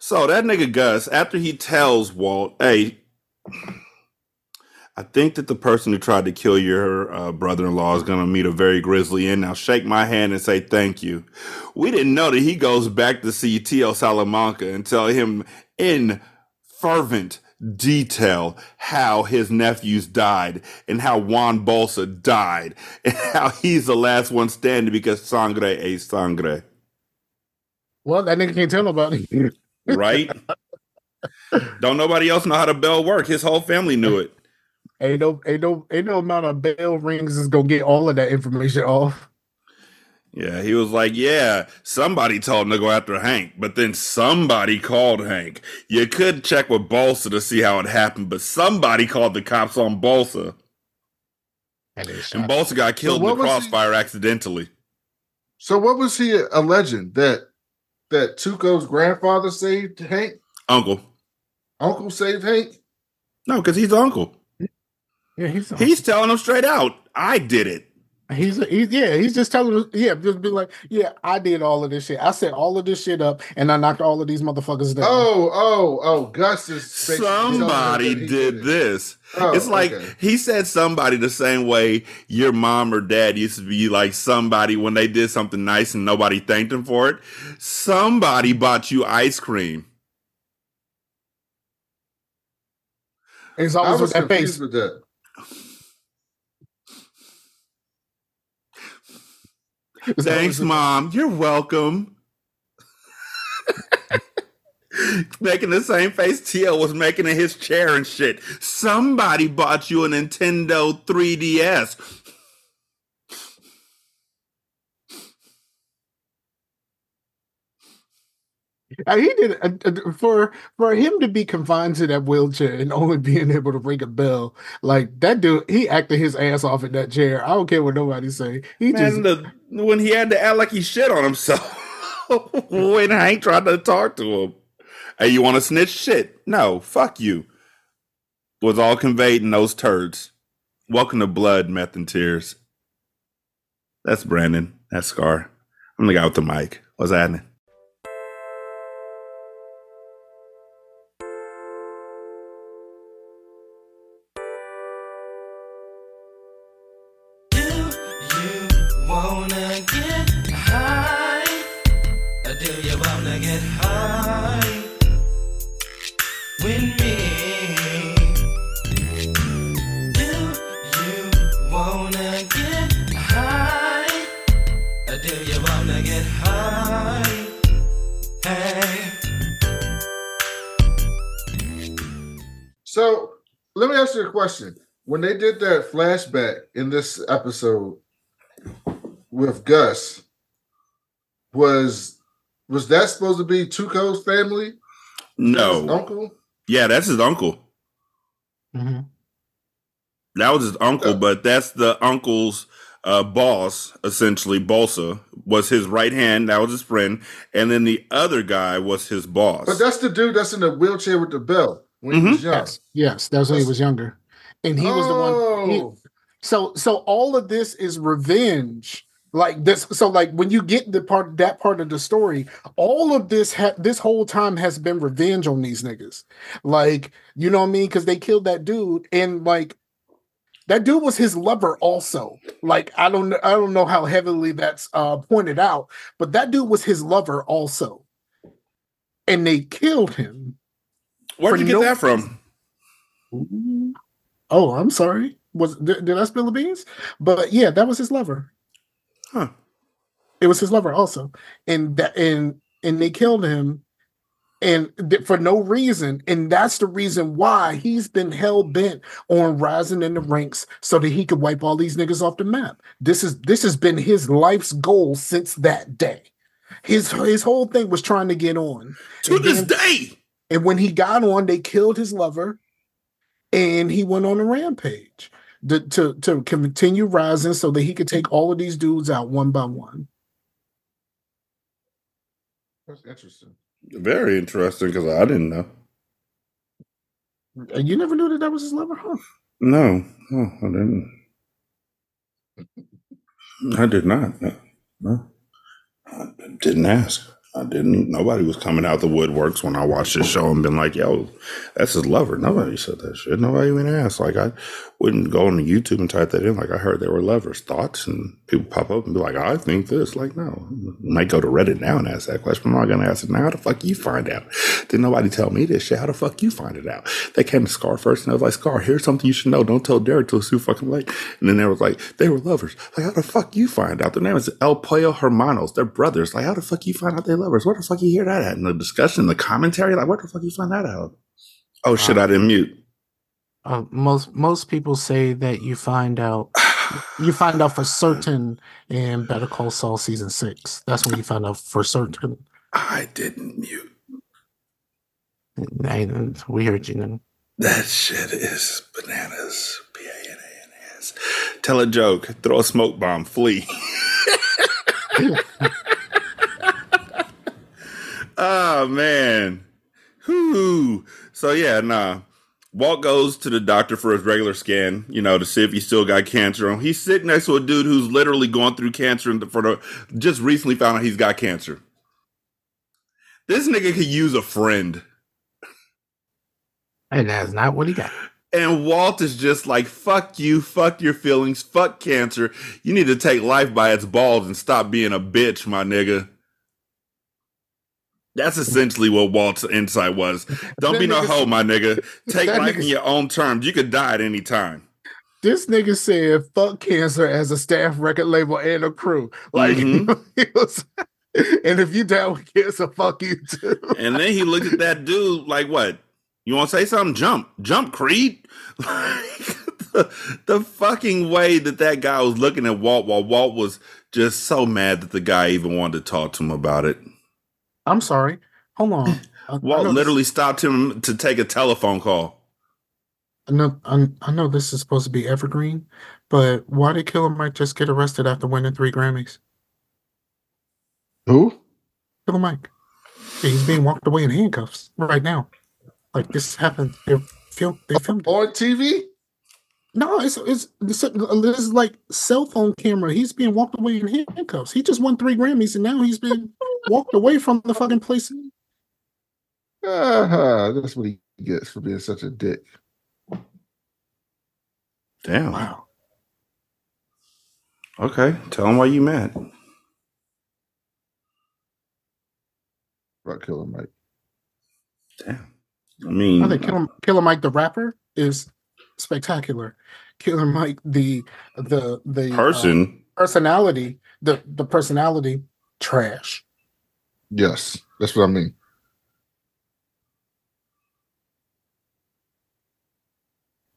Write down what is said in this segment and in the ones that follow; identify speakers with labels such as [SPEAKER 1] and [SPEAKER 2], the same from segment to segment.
[SPEAKER 1] So that nigga Gus, after he tells Walt, hey, I think that the person who tried to kill your uh, brother-in-law is going to meet a very grisly end. Now shake my hand and say thank you. We didn't know that he goes back to see Tio Salamanca and tell him in fervent detail how his nephews died and how Juan Bolsa died and how he's the last one standing because sangre es sangre.
[SPEAKER 2] Well, that nigga can't tell nobody.
[SPEAKER 1] right? Don't nobody else know how the bell work. His whole family knew it.
[SPEAKER 2] Ain't no, ain't no, ain't no amount of bell rings is gonna get all of that information off.
[SPEAKER 1] Yeah, he was like, yeah, somebody told him to go after Hank, but then somebody called Hank. You could check with Bolsa to see how it happened, but somebody called the cops on Bolsa. And, and Bolsa got killed so in the crossfire he, accidentally.
[SPEAKER 3] So what was he a legend that that Tuco's grandfather saved Hank?
[SPEAKER 1] Uncle.
[SPEAKER 3] Uncle saved Hank?
[SPEAKER 1] No, because he's uncle.
[SPEAKER 2] Yeah, he's
[SPEAKER 1] he's telling him straight out, I did it.
[SPEAKER 2] He's, he's yeah, he's just telling us, yeah, just be like, yeah, I did all of this shit. I set all of this shit up and I knocked all of these motherfuckers down.
[SPEAKER 3] Oh, oh, oh, Gus is
[SPEAKER 1] somebody did, did this. Oh, it's like okay. he said somebody the same way your mom or dad used to be like somebody when they did something nice and nobody thanked them for it. Somebody bought you ice cream.
[SPEAKER 2] It's always with that face. With that.
[SPEAKER 1] Thanks, mom. You're welcome. making the same face TL was making in his chair and shit. Somebody bought you a Nintendo 3DS.
[SPEAKER 2] He did uh, uh, for for him to be confined to that wheelchair and only being able to ring a bell like that dude. He acted his ass off in that chair. I don't care what nobody say. He Man,
[SPEAKER 1] just the, when he had to act like he shit on himself when I ain't trying to talk to him. Hey, you want to snitch? Shit, no, fuck you. Was all conveyed in those turds. Welcome to blood, meth, and tears. That's Brandon. That's Scar. I'm the guy with the mic. What's happening?
[SPEAKER 3] When they did that flashback in this episode with Gus, was was that supposed to be Tuco's family?
[SPEAKER 1] No,
[SPEAKER 3] uncle.
[SPEAKER 1] Yeah, that's his uncle. Mm-hmm. That was his uncle, but that's the uncle's uh, boss, essentially. Bolsa was his right hand. That was his friend, and then the other guy was his boss.
[SPEAKER 3] But that's the dude that's in the wheelchair with the bell when mm-hmm. he was young.
[SPEAKER 2] Yes, yes, that's when he was younger and he was the one. He, oh. so so all of this is revenge. Like this, so like when you get the part that part of the story, all of this ha- this whole time has been revenge on these niggas. Like you know what I mean? Because they killed that dude, and like that dude was his lover also. Like I don't I don't know how heavily that's uh pointed out, but that dude was his lover also, and they killed him.
[SPEAKER 1] Where'd you get no- that from?
[SPEAKER 2] Oh, I'm sorry. Was did, did I spill the beans? But yeah, that was his lover.
[SPEAKER 1] Huh.
[SPEAKER 2] It was his lover also, and that and and they killed him, and th- for no reason. And that's the reason why he's been hell bent on rising in the ranks so that he could wipe all these niggas off the map. This is this has been his life's goal since that day. His his whole thing was trying to get on
[SPEAKER 1] to and this then, day.
[SPEAKER 2] And when he got on, they killed his lover and he went on a rampage to, to, to continue rising so that he could take all of these dudes out one by one.
[SPEAKER 3] That's interesting.
[SPEAKER 1] Very interesting because I didn't know.
[SPEAKER 2] You never knew that that was his lover, huh?
[SPEAKER 1] No, no, I didn't. I did not. No, no. I didn't ask. I didn't. Nobody was coming out the woodworks when I watched this show and been like, "Yo, that's his lover." Nobody said that shit. Nobody even asked. Like, I wouldn't go on YouTube and type that in. Like, I heard there were lovers. Thoughts and people pop up and be like, "I think this." Like, no, I might go to Reddit now and ask that question. I'm not gonna ask it now. How the fuck you find out? Didn't nobody tell me this shit? How the fuck you find it out? They came to Scar first, and I was like, "Scar, here's something you should know. Don't tell Derek till it's too fucking late." And then they was like, "They were lovers." Like, how the fuck you find out? Their name is El Pollo Hermanos. They're brothers. Like, how the fuck you find out they lovers? What the fuck you hear that at in the discussion, the commentary? Like, what the fuck you find that out? Oh shit, uh, I didn't mute.
[SPEAKER 2] Uh, most most people say that you find out you find out for certain in Better Call Saul season six. That's when you find out for certain.
[SPEAKER 1] I didn't mute.
[SPEAKER 2] I, we heard you. Know.
[SPEAKER 1] That shit is bananas. B A N A N S. Tell a joke. Throw a smoke bomb. Flee. oh man. Whoo. So yeah, nah. Walt goes to the doctor for his regular scan, you know, to see if he still got cancer. He's sitting next to a dude who's literally going through cancer and for the just recently found out he's got cancer. This nigga could use a friend.
[SPEAKER 2] And that's not what he got.
[SPEAKER 1] And Walt is just like, fuck you, fuck your feelings, fuck cancer. You need to take life by its balls and stop being a bitch, my nigga. That's essentially what Walt's insight was. Don't that be no hoe, my nigga. Take life in your own terms. You could die at any time.
[SPEAKER 2] This nigga said fuck cancer as a staff record label and a crew. Like mm-hmm. was, and if you die with cancer, fuck you too.
[SPEAKER 1] And then he looked at that dude like what? You want to say something? Jump, jump, Creed. the, the fucking way that that guy was looking at Walt while Walt was just so mad that the guy even wanted to talk to him about it.
[SPEAKER 2] I'm sorry. Hold on.
[SPEAKER 1] Walt literally this. stopped him to take a telephone call.
[SPEAKER 2] I know, I, I know this is supposed to be evergreen, but why did Killer Mike just get arrested after winning three Grammys?
[SPEAKER 3] Who?
[SPEAKER 2] Killer Mike. He's being walked away in handcuffs right now. Like this happened. They filmed. They filmed
[SPEAKER 3] on TV.
[SPEAKER 2] No, it's, it's this is like cell phone camera. He's being walked away in handcuffs. He just won three Grammys, and now he's been walked away from the fucking place.
[SPEAKER 3] Uh-huh. That's what he gets for being such a dick.
[SPEAKER 1] Damn. Wow. Okay, tell him why you mad.
[SPEAKER 3] About Killer Mike.
[SPEAKER 1] Damn. I mean,
[SPEAKER 2] I think Killer, Killer Mike the rapper is spectacular. Killer Mike the the the
[SPEAKER 1] uh, person
[SPEAKER 2] uh, personality the the personality trash.
[SPEAKER 3] Yes, that's what I mean.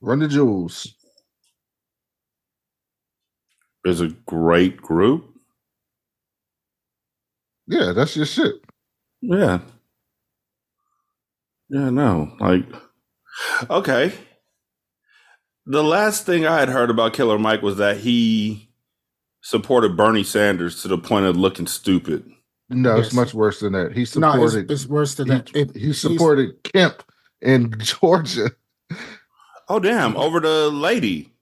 [SPEAKER 3] Run the jewels.
[SPEAKER 1] Is a great group.
[SPEAKER 3] Yeah, that's your shit.
[SPEAKER 1] Yeah. Yeah, no. Like okay. The last thing I had heard about Killer Mike was that he supported Bernie Sanders to the point of looking stupid.
[SPEAKER 3] No, yes. it's much worse than that. He supported. No,
[SPEAKER 2] it's, it's worse than he, that. It,
[SPEAKER 3] he supported Kemp in Georgia.
[SPEAKER 1] Oh damn! Over the lady.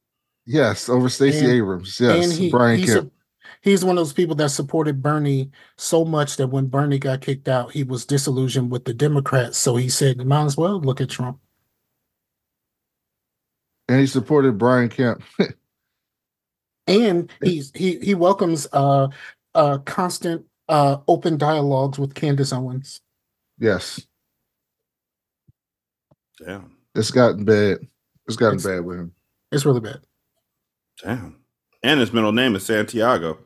[SPEAKER 3] Yes, over Stacey Abrams. Yes, he, Brian Kemp.
[SPEAKER 2] he's one of those people that supported Bernie so much that when Bernie got kicked out, he was disillusioned with the Democrats. So he said, "Might as well look at Trump."
[SPEAKER 3] And he supported Brian Kemp.
[SPEAKER 2] and he's he he welcomes uh uh constant uh, open dialogues with Candace Owens.
[SPEAKER 3] Yes.
[SPEAKER 1] Damn.
[SPEAKER 3] It's gotten bad. It's gotten it's, bad with him.
[SPEAKER 2] It's really bad.
[SPEAKER 1] Damn. And his middle name is Santiago.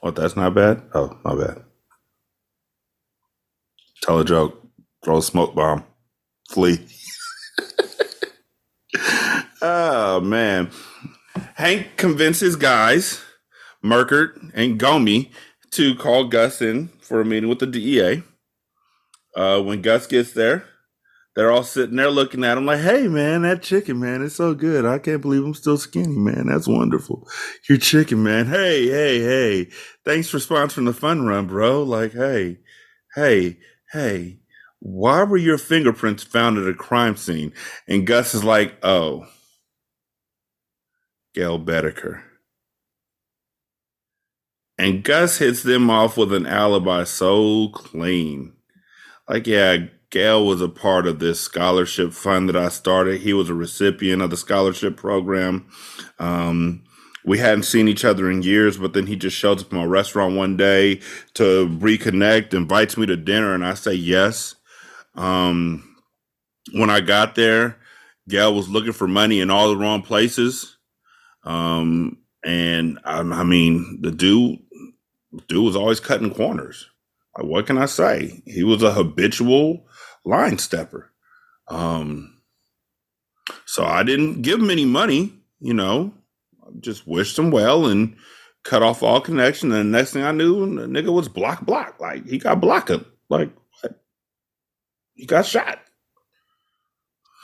[SPEAKER 1] What, that's not bad? Oh, my bad. Tell a joke. Throw a smoke bomb. Flee. Oh, man. Hank convinces guys Merkert and Gomie to call Gus in for a meeting with the DEA. Uh, when Gus gets there, they're all sitting there looking at him like, "Hey, man, that chicken, man, it's so good. I can't believe I'm still skinny, man. That's wonderful. Your chicken, man. Hey, hey, hey. Thanks for sponsoring the fun run, bro. Like, hey, hey, hey. Why were your fingerprints found at a crime scene?" And Gus is like, "Oh, Gale Boetticher." And Gus hits them off with an alibi so clean. Like, yeah, Gale was a part of this scholarship fund that I started. He was a recipient of the scholarship program. Um, we hadn't seen each other in years, but then he just shows up in my restaurant one day to reconnect, invites me to dinner, and I say yes. Um, when I got there, Gale was looking for money in all the wrong places. Um, and I, I mean, the dude, dude was always cutting corners. What can I say? He was a habitual line stepper. Um, so I didn't give him any money, you know, just wished him well and cut off all connection. And the next thing I knew, the nigga was block block. Like he got blocked. Like what? He got shot.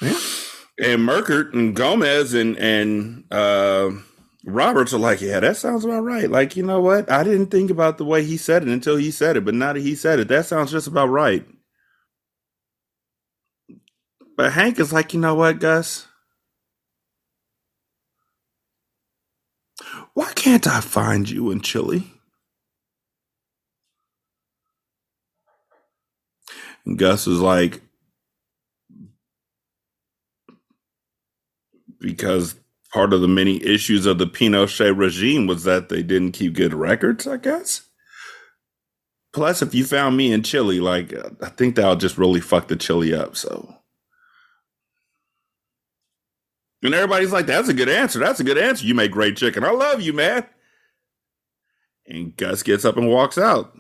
[SPEAKER 1] Yeah. And Merkert and Gomez and and uh Roberts are like, yeah, that sounds about right. Like, you know what? I didn't think about the way he said it until he said it, but now that he said it, that sounds just about right. But Hank is like, you know what, Gus? Why can't I find you in Chile? And Gus is like, because part of the many issues of the Pinochet regime was that they didn't keep good records, I guess. Plus, if you found me in Chile, like, uh, I think that'll just really fuck the Chile up. So, and everybody's like, that's a good answer. That's a good answer. You make great chicken. I love you, man. And Gus gets up and walks out.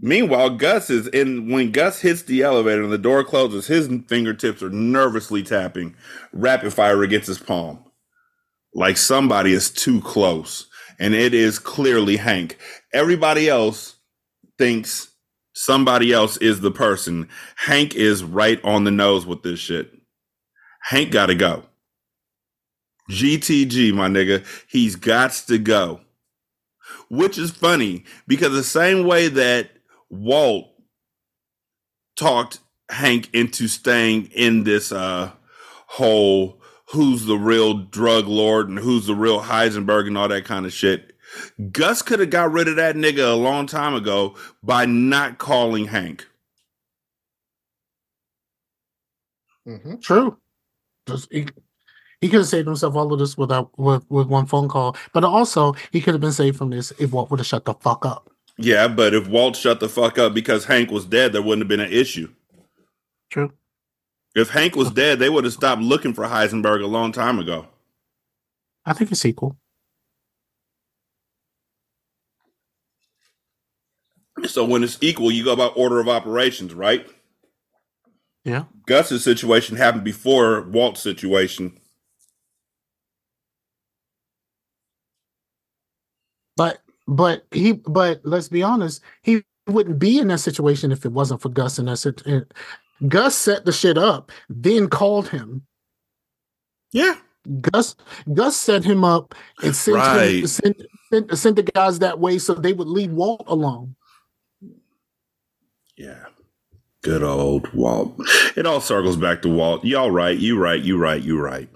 [SPEAKER 1] Meanwhile, Gus is in when Gus hits the elevator and the door closes, his fingertips are nervously tapping rapid fire against his palm. Like somebody is too close. And it is clearly Hank. Everybody else thinks somebody else is the person. Hank is right on the nose with this shit. Hank got to go. GTG, my nigga. He's got to go. Which is funny because the same way that Walt talked Hank into staying in this uh, whole who's the real drug lord and who's the real Heisenberg and all that kind of shit. Gus could have got rid of that nigga a long time ago by not calling Hank.
[SPEAKER 2] Mm-hmm. True. Just, he, he could have saved himself all of this without with, with one phone call, but also he could have been saved from this if Walt would have shut the fuck up.
[SPEAKER 1] Yeah, but if Walt shut the fuck up because Hank was dead, there wouldn't have been an issue.
[SPEAKER 2] True.
[SPEAKER 1] If Hank was dead, they would have stopped looking for Heisenberg a long time ago.
[SPEAKER 2] I think it's equal.
[SPEAKER 1] So when it's equal, you go about order of operations, right?
[SPEAKER 2] Yeah.
[SPEAKER 1] Gus's situation happened before Walt's situation.
[SPEAKER 2] But he but let's be honest, he wouldn't be in that situation if it wasn't for Gus and that's it. Gus set the shit up, then called him.
[SPEAKER 1] Yeah.
[SPEAKER 2] Gus Gus set him up and sent right. him, sent, sent, sent the guys that way so they would leave Walt alone.
[SPEAKER 1] Yeah. Good old Walt. It all circles back to Walt. Y'all right, you right, you right, you right.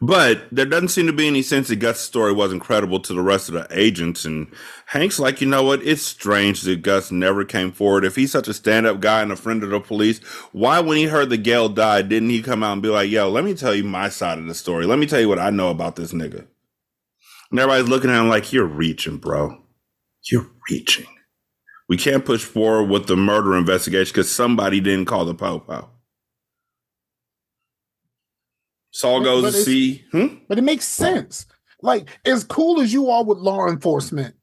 [SPEAKER 1] But there doesn't seem to be any sense that Gus' story wasn't credible to the rest of the agents. And Hank's like, you know what? It's strange that Gus never came forward. If he's such a stand up guy and a friend of the police, why, when he heard the Gale died, didn't he come out and be like, yo, let me tell you my side of the story? Let me tell you what I know about this nigga. And everybody's looking at him like, you're reaching, bro. You're reaching. We can't push forward with the murder investigation because somebody didn't call the popo. Saul goes but to see. Hmm?
[SPEAKER 2] But it makes sense. Like, as cool as you are with law enforcement,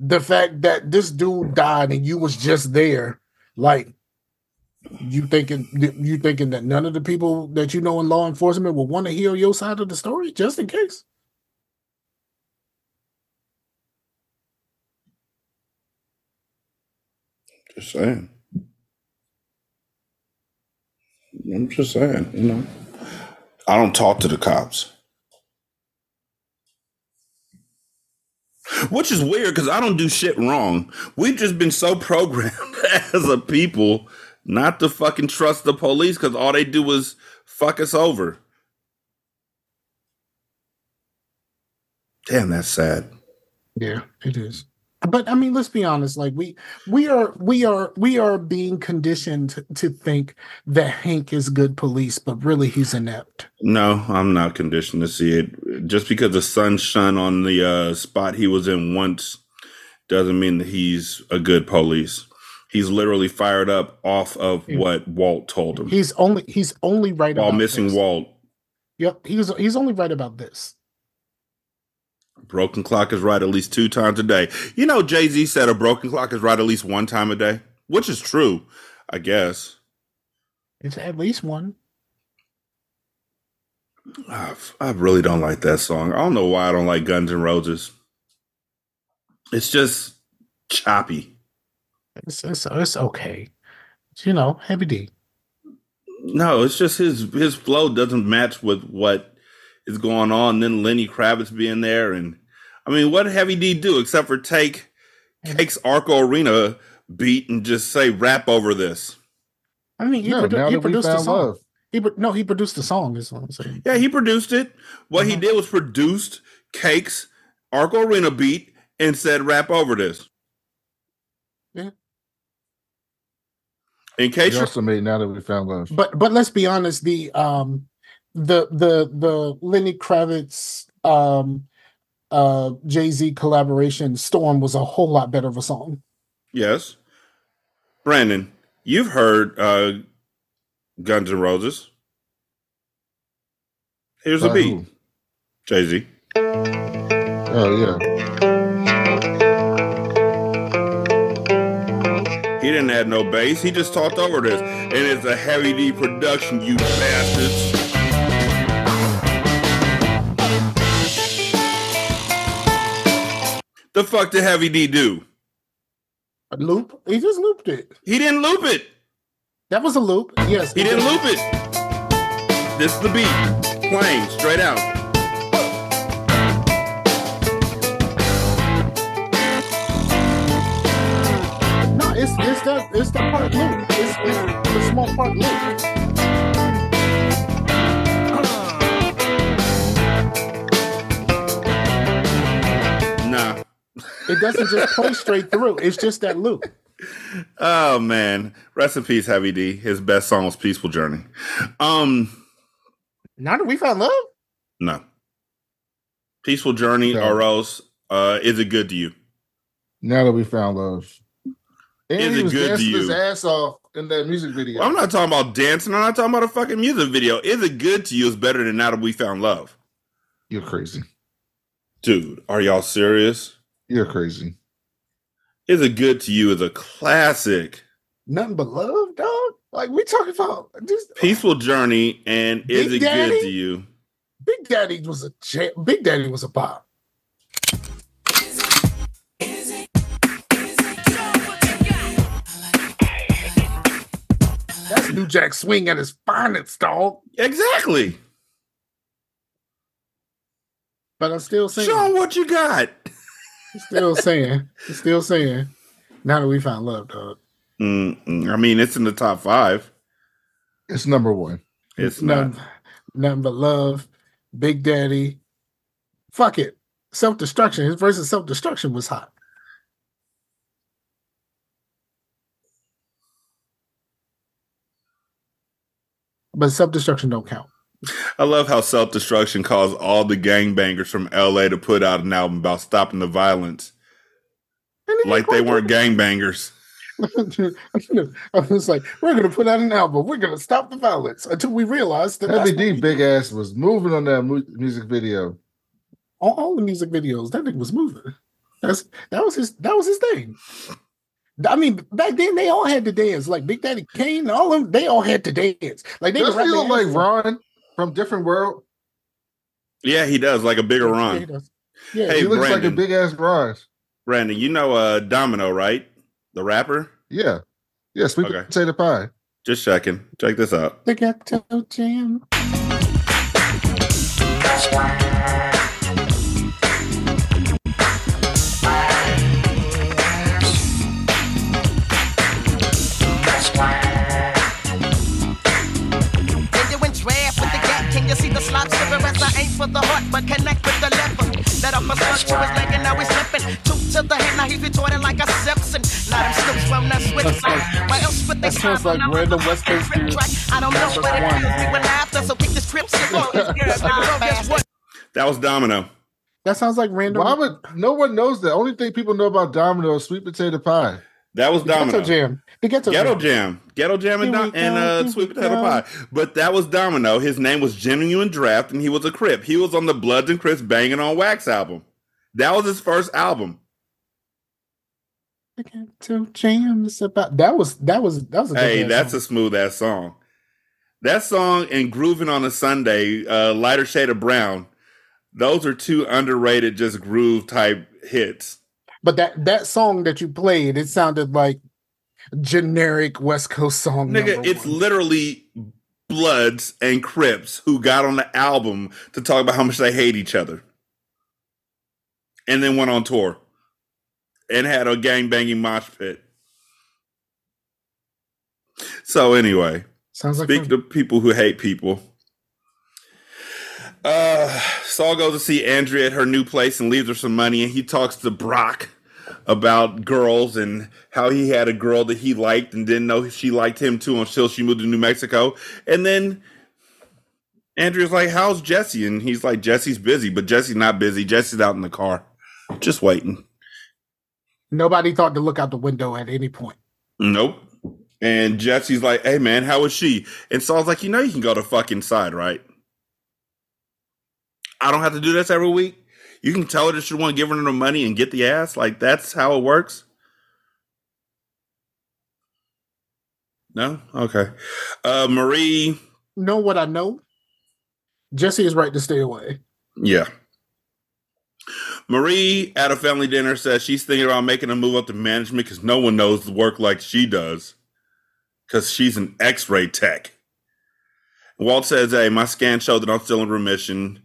[SPEAKER 2] the fact that this dude died and you was just there, like, you thinking you thinking that none of the people that you know in law enforcement will want to hear your side of the story, just in case.
[SPEAKER 1] Just saying. I'm just saying, you know. I don't talk to the cops. Which is weird because I don't do shit wrong. We've just been so programmed as a people not to fucking trust the police because all they do is fuck us over. Damn, that's sad.
[SPEAKER 2] Yeah, it is. But I mean, let's be honest. Like we we are we are we are being conditioned to think that Hank is good police, but really he's inept.
[SPEAKER 1] No, I'm not conditioned to see it. Just because the sun shone on the uh, spot he was in once doesn't mean that he's a good police. He's literally fired up off of yeah. what Walt told him.
[SPEAKER 2] He's only he's only right
[SPEAKER 1] while missing this. Walt.
[SPEAKER 2] Yep, he's he's only right about this.
[SPEAKER 1] Broken clock is right at least two times a day. You know, Jay Z said a broken clock is right at least one time a day, which is true, I guess.
[SPEAKER 2] It's at least one.
[SPEAKER 1] I, I really don't like that song. I don't know why I don't like Guns N' Roses. It's just choppy.
[SPEAKER 2] It's it's, it's okay. It's, you know, heavy D.
[SPEAKER 1] No, it's just his his flow doesn't match with what is going on. then Lenny Kravitz being there, and I mean, what Heavy D do except for take Cake's Arco Arena beat and just say rap over this?
[SPEAKER 2] I mean, he, no, produ- he produced the song. Love. He no, he produced the song. Is what I'm saying.
[SPEAKER 1] Yeah, he produced it. What uh-huh. he did was produced Cake's Arco Arena beat and said rap over this.
[SPEAKER 2] Yeah.
[SPEAKER 1] In case
[SPEAKER 3] you also made now that we found love.
[SPEAKER 2] But but let's be honest, the um the the the Lenny Kravitz um uh Jay-Z collaboration Storm was a whole lot better of a song.
[SPEAKER 1] Yes. Brandon, you've heard uh Guns N' Roses. Here's a beat. Jay-Z.
[SPEAKER 3] Oh yeah.
[SPEAKER 1] He didn't add no bass. He just talked over this. And it's a heavy D production, you bastards. The fuck did Heavy D do?
[SPEAKER 2] A loop? He just looped it.
[SPEAKER 1] He didn't loop it.
[SPEAKER 2] That was a loop. Yes.
[SPEAKER 1] He didn't loop it. This is the beat. Playing straight out.
[SPEAKER 2] No, it's it's that it's the part loop. It's, it's the small part loop. It doesn't just play straight through. It's just that loop.
[SPEAKER 1] Oh man. Rest in peace, Heavy D. His best song was Peaceful Journey. Um
[SPEAKER 2] Now that we found love?
[SPEAKER 1] No. Peaceful Journey no. or else uh is it good to you?
[SPEAKER 3] Now that we found love.
[SPEAKER 1] And is it good to you?
[SPEAKER 3] his ass off in that music video.
[SPEAKER 1] Well, I'm not talking about dancing. I'm not talking about a fucking music video. Is it good to you? Is better than now that we found love.
[SPEAKER 3] You're crazy,
[SPEAKER 1] dude. Are y'all serious?
[SPEAKER 3] You're crazy.
[SPEAKER 1] Is it good to you Is a classic?
[SPEAKER 2] Nothing but love, dog. Like we talking about
[SPEAKER 1] just uh, peaceful journey, and Big is it Daddy? good to you?
[SPEAKER 2] Big Daddy was a Big Daddy was a pop. That's New Jack Swing at his finest, dog.
[SPEAKER 1] Exactly.
[SPEAKER 2] But I'm still saying,
[SPEAKER 1] show what you got.
[SPEAKER 2] Still saying, still saying. Now that we found love, dog.
[SPEAKER 1] Mm-mm. I mean, it's in the top five.
[SPEAKER 3] It's number one.
[SPEAKER 1] It's nothing,
[SPEAKER 2] not. Nothing but love. Big Daddy. Fuck it. Self destruction. His verse of self destruction was hot. But self destruction don't count.
[SPEAKER 1] I love how self destruction caused all the gangbangers from LA to put out an album about stopping the violence. Like they weren't gangbangers.
[SPEAKER 2] I was like, we're gonna put out an album. We're gonna stop the violence until we realize that
[SPEAKER 3] Heavy D big ass was moving on that mu- music video.
[SPEAKER 2] All, all, the music videos, that thing was moving. That's that was his that was his thing. I mean, back then they all had to dance. Like Big Daddy Kane, all of them, they all had to dance. Like they
[SPEAKER 3] Does he like Ron? From Different World?
[SPEAKER 1] Yeah, he does, like a bigger Ron.
[SPEAKER 3] Yeah, hey, he looks Brandon, like a big ass Ron.
[SPEAKER 1] Brandon, you know uh Domino, right? The rapper?
[SPEAKER 3] Yeah. Yeah, sweet okay. potato pie.
[SPEAKER 1] Just checking. Check this out.
[SPEAKER 2] The ghetto jam.
[SPEAKER 4] you see the slots, cigarettes, I ain't for the heart, but connect with the lever. Let up a slug to his leg and now he's limping. Two to the head, now he's retorting like a Simpson. Now them slips from the switch like, why else would they
[SPEAKER 2] That sounds like random West Coast dude.
[SPEAKER 4] I don't know what it is. We went after, so kick the script.
[SPEAKER 1] That was Domino.
[SPEAKER 2] That sounds like random.
[SPEAKER 3] Why would no one knows that? Only thing people know about Domino is sweet potato pie.
[SPEAKER 1] That was
[SPEAKER 2] the Ghetto Jam. The Ghetto,
[SPEAKER 1] Ghetto
[SPEAKER 2] Jam.
[SPEAKER 1] Jam. Ghetto Jam and, and uh, Sweet Potato. Pie. But that was Domino. His name was Genuine Draft, and he was a Crip. He was on the Bloods and Crips Banging on Wax album. That was his first album.
[SPEAKER 2] The Ghetto Jam is about. That was that was that was a good
[SPEAKER 1] Hey, that's
[SPEAKER 2] song.
[SPEAKER 1] a smooth ass song. That song and Grooving on a Sunday, uh, Lighter Shade of Brown, those are two underrated, just groove type hits.
[SPEAKER 2] But that that song that you played, it sounded like generic West Coast song.
[SPEAKER 1] Nigga, it's
[SPEAKER 2] one.
[SPEAKER 1] literally Bloods and Crips who got on the album to talk about how much they hate each other. And then went on tour and had a gang banging mosh pit. So anyway,
[SPEAKER 2] sounds like
[SPEAKER 1] speaking to people who hate people, uh Saul goes to see Andrea at her new place and leaves her some money, and he talks to Brock about girls and how he had a girl that he liked and didn't know she liked him too until she moved to New Mexico. And then Andrea's like, How's Jesse? And he's like, Jesse's busy, but Jesse's not busy. Jesse's out in the car, just waiting.
[SPEAKER 2] nobody thought to look out the window at any point.
[SPEAKER 1] Nope. And Jesse's like, Hey man, how is she? And Saul's like, You know, you can go to fucking side, right? I don't have to do this every week. You can tell her that you want to give her the money and get the ass. Like that's how it works. No? Okay. Uh Marie,
[SPEAKER 2] Know what I know? Jesse is right to stay away.
[SPEAKER 1] yeah. Marie at a family dinner says she's thinking about making a move up to management because no one knows the work like she does. Because she's an X-ray tech. Walt says, Hey, my scan showed that I'm still in remission.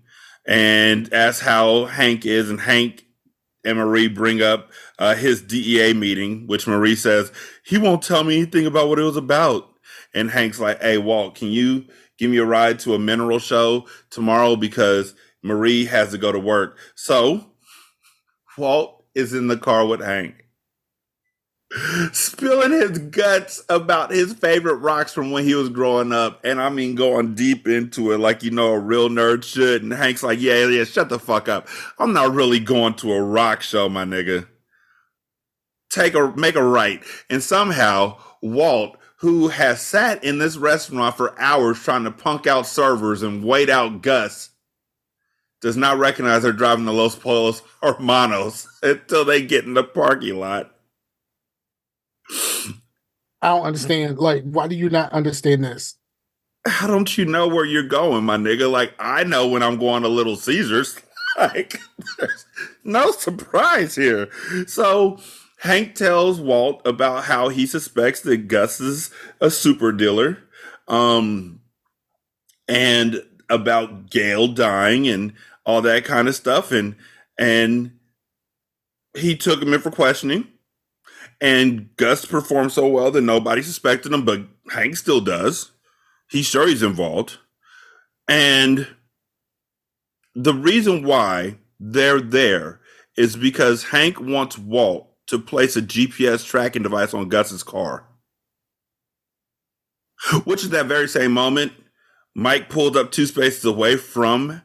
[SPEAKER 1] And asks how Hank is, and Hank and Marie bring up uh, his DEA meeting, which Marie says he won't tell me anything about what it was about. And Hank's like, "Hey, Walt, can you give me a ride to a mineral show tomorrow because Marie has to go to work?" So Walt is in the car with Hank, spilling his guts about his favorite rocks from when he was growing up, and I mean going deep into it like you know a real nerd should. And Hank's like, "Yeah, yeah, shut the fuck up. I'm not really going to a rock show, my nigga." take a make a right and somehow walt who has sat in this restaurant for hours trying to punk out servers and wait out gus does not recognize they're driving the los pollos hermanos until they get in the parking lot
[SPEAKER 2] I don't understand. Like, why do you not understand this?
[SPEAKER 1] how don't you know where you're going my nigga like i know when i'm going to little caesars like there's no surprise here so hank tells walt about how he suspects that gus is a super dealer um and about gale dying and all that kind of stuff and and he took him in for questioning and gus performed so well that nobody suspected him but hank still does he's sure he's involved. And the reason why they're there is because Hank wants Walt to place a GPS tracking device on Gus's car. Which is that very same moment, Mike pulled up two spaces away from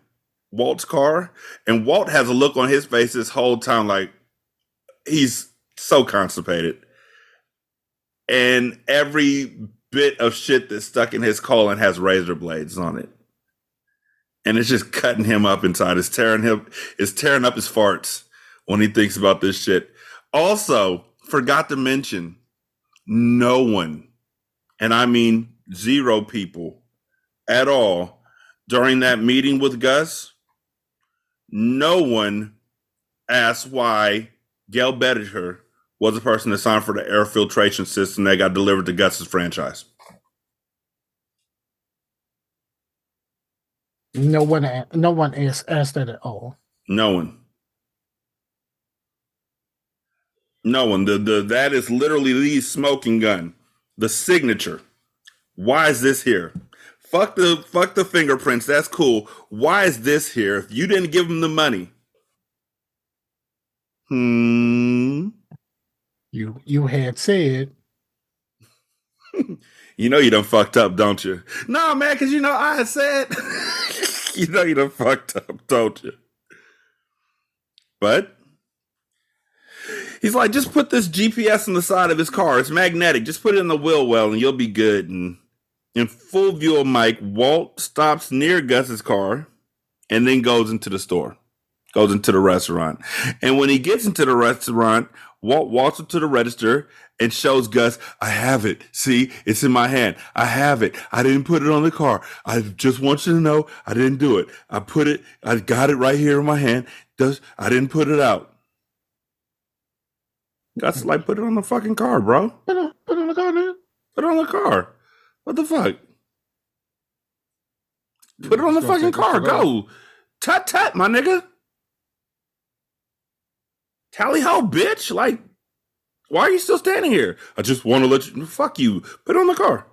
[SPEAKER 1] Walt's car, and Walt has a look on his face this whole time like he's so constipated. And every bit of shit that's stuck in his colon has razor blades on it. And it's just cutting him up inside. It's tearing him, it's tearing up his farts when he thinks about this shit. Also, forgot to mention, no one, and I mean zero people at all, during that meeting with Gus, no one asked why Gale Bettinger was the person that signed for the air filtration system that got delivered to Gus's franchise.
[SPEAKER 2] No one, no one asked, asked that at all.
[SPEAKER 1] No one. No one. The the that is literally the smoking gun. The signature. Why is this here? Fuck the fuck the fingerprints. That's cool. Why is this here? If you didn't give him the money, Hmm.
[SPEAKER 2] You you had said.
[SPEAKER 1] you know you done fucked up, don't you? No, man, because you know I had said. you know you done fucked up, don't you? But he's like, just put this GPS on the side of his car. It's magnetic. Just put it in the wheel well, and you'll be good. And in full view of Mike, Walt stops near Gus's car and then goes into the store, goes into the restaurant. And when he gets into the restaurant, Walt walks up to the register and shows Gus, I have it. See, it's in my hand. I have it. I didn't put it on the car. I just want you to know I didn't do it. I put it, I got it right here in my hand. Does I didn't put it out. Gus like put it on the fucking car, bro.
[SPEAKER 2] Put it, put it on the car, man.
[SPEAKER 1] Put it on the car. What the fuck? Put it on the fucking car. Go. Tut tut, my nigga. Tally ho, bitch. Like, why are you still standing here? I just want to let you fuck you. Put it on the car.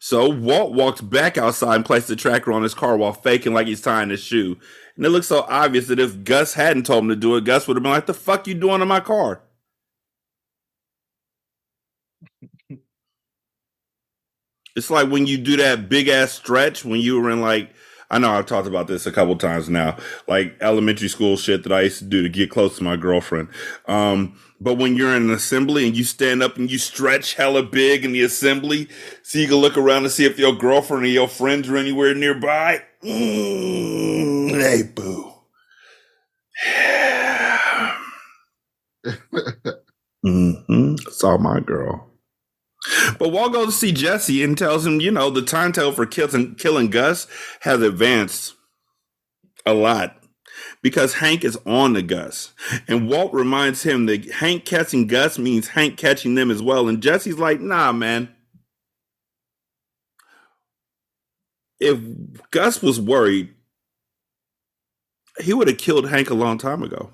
[SPEAKER 1] So Walt walks back outside and places the tracker on his car while faking like he's tying his shoe. And it looks so obvious that if Gus hadn't told him to do it, Gus would have been like, the fuck you doing in my car? It's like when you do that big ass stretch when you were in like I know I've talked about this a couple times now, like elementary school shit that I used to do to get close to my girlfriend. Um, but when you're in an assembly and you stand up and you stretch hella big in the assembly, so you can look around and see if your girlfriend or your friends are anywhere nearby. Mm, hey, boo. mm-hmm. Saw my girl. But Walt goes to see Jesse and tells him, you know, the timetable for killing, killing Gus has advanced a lot because Hank is on the Gus. And Walt reminds him that Hank catching Gus means Hank catching them as well. And Jesse's like, nah, man. If Gus was worried, he would have killed Hank a long time ago.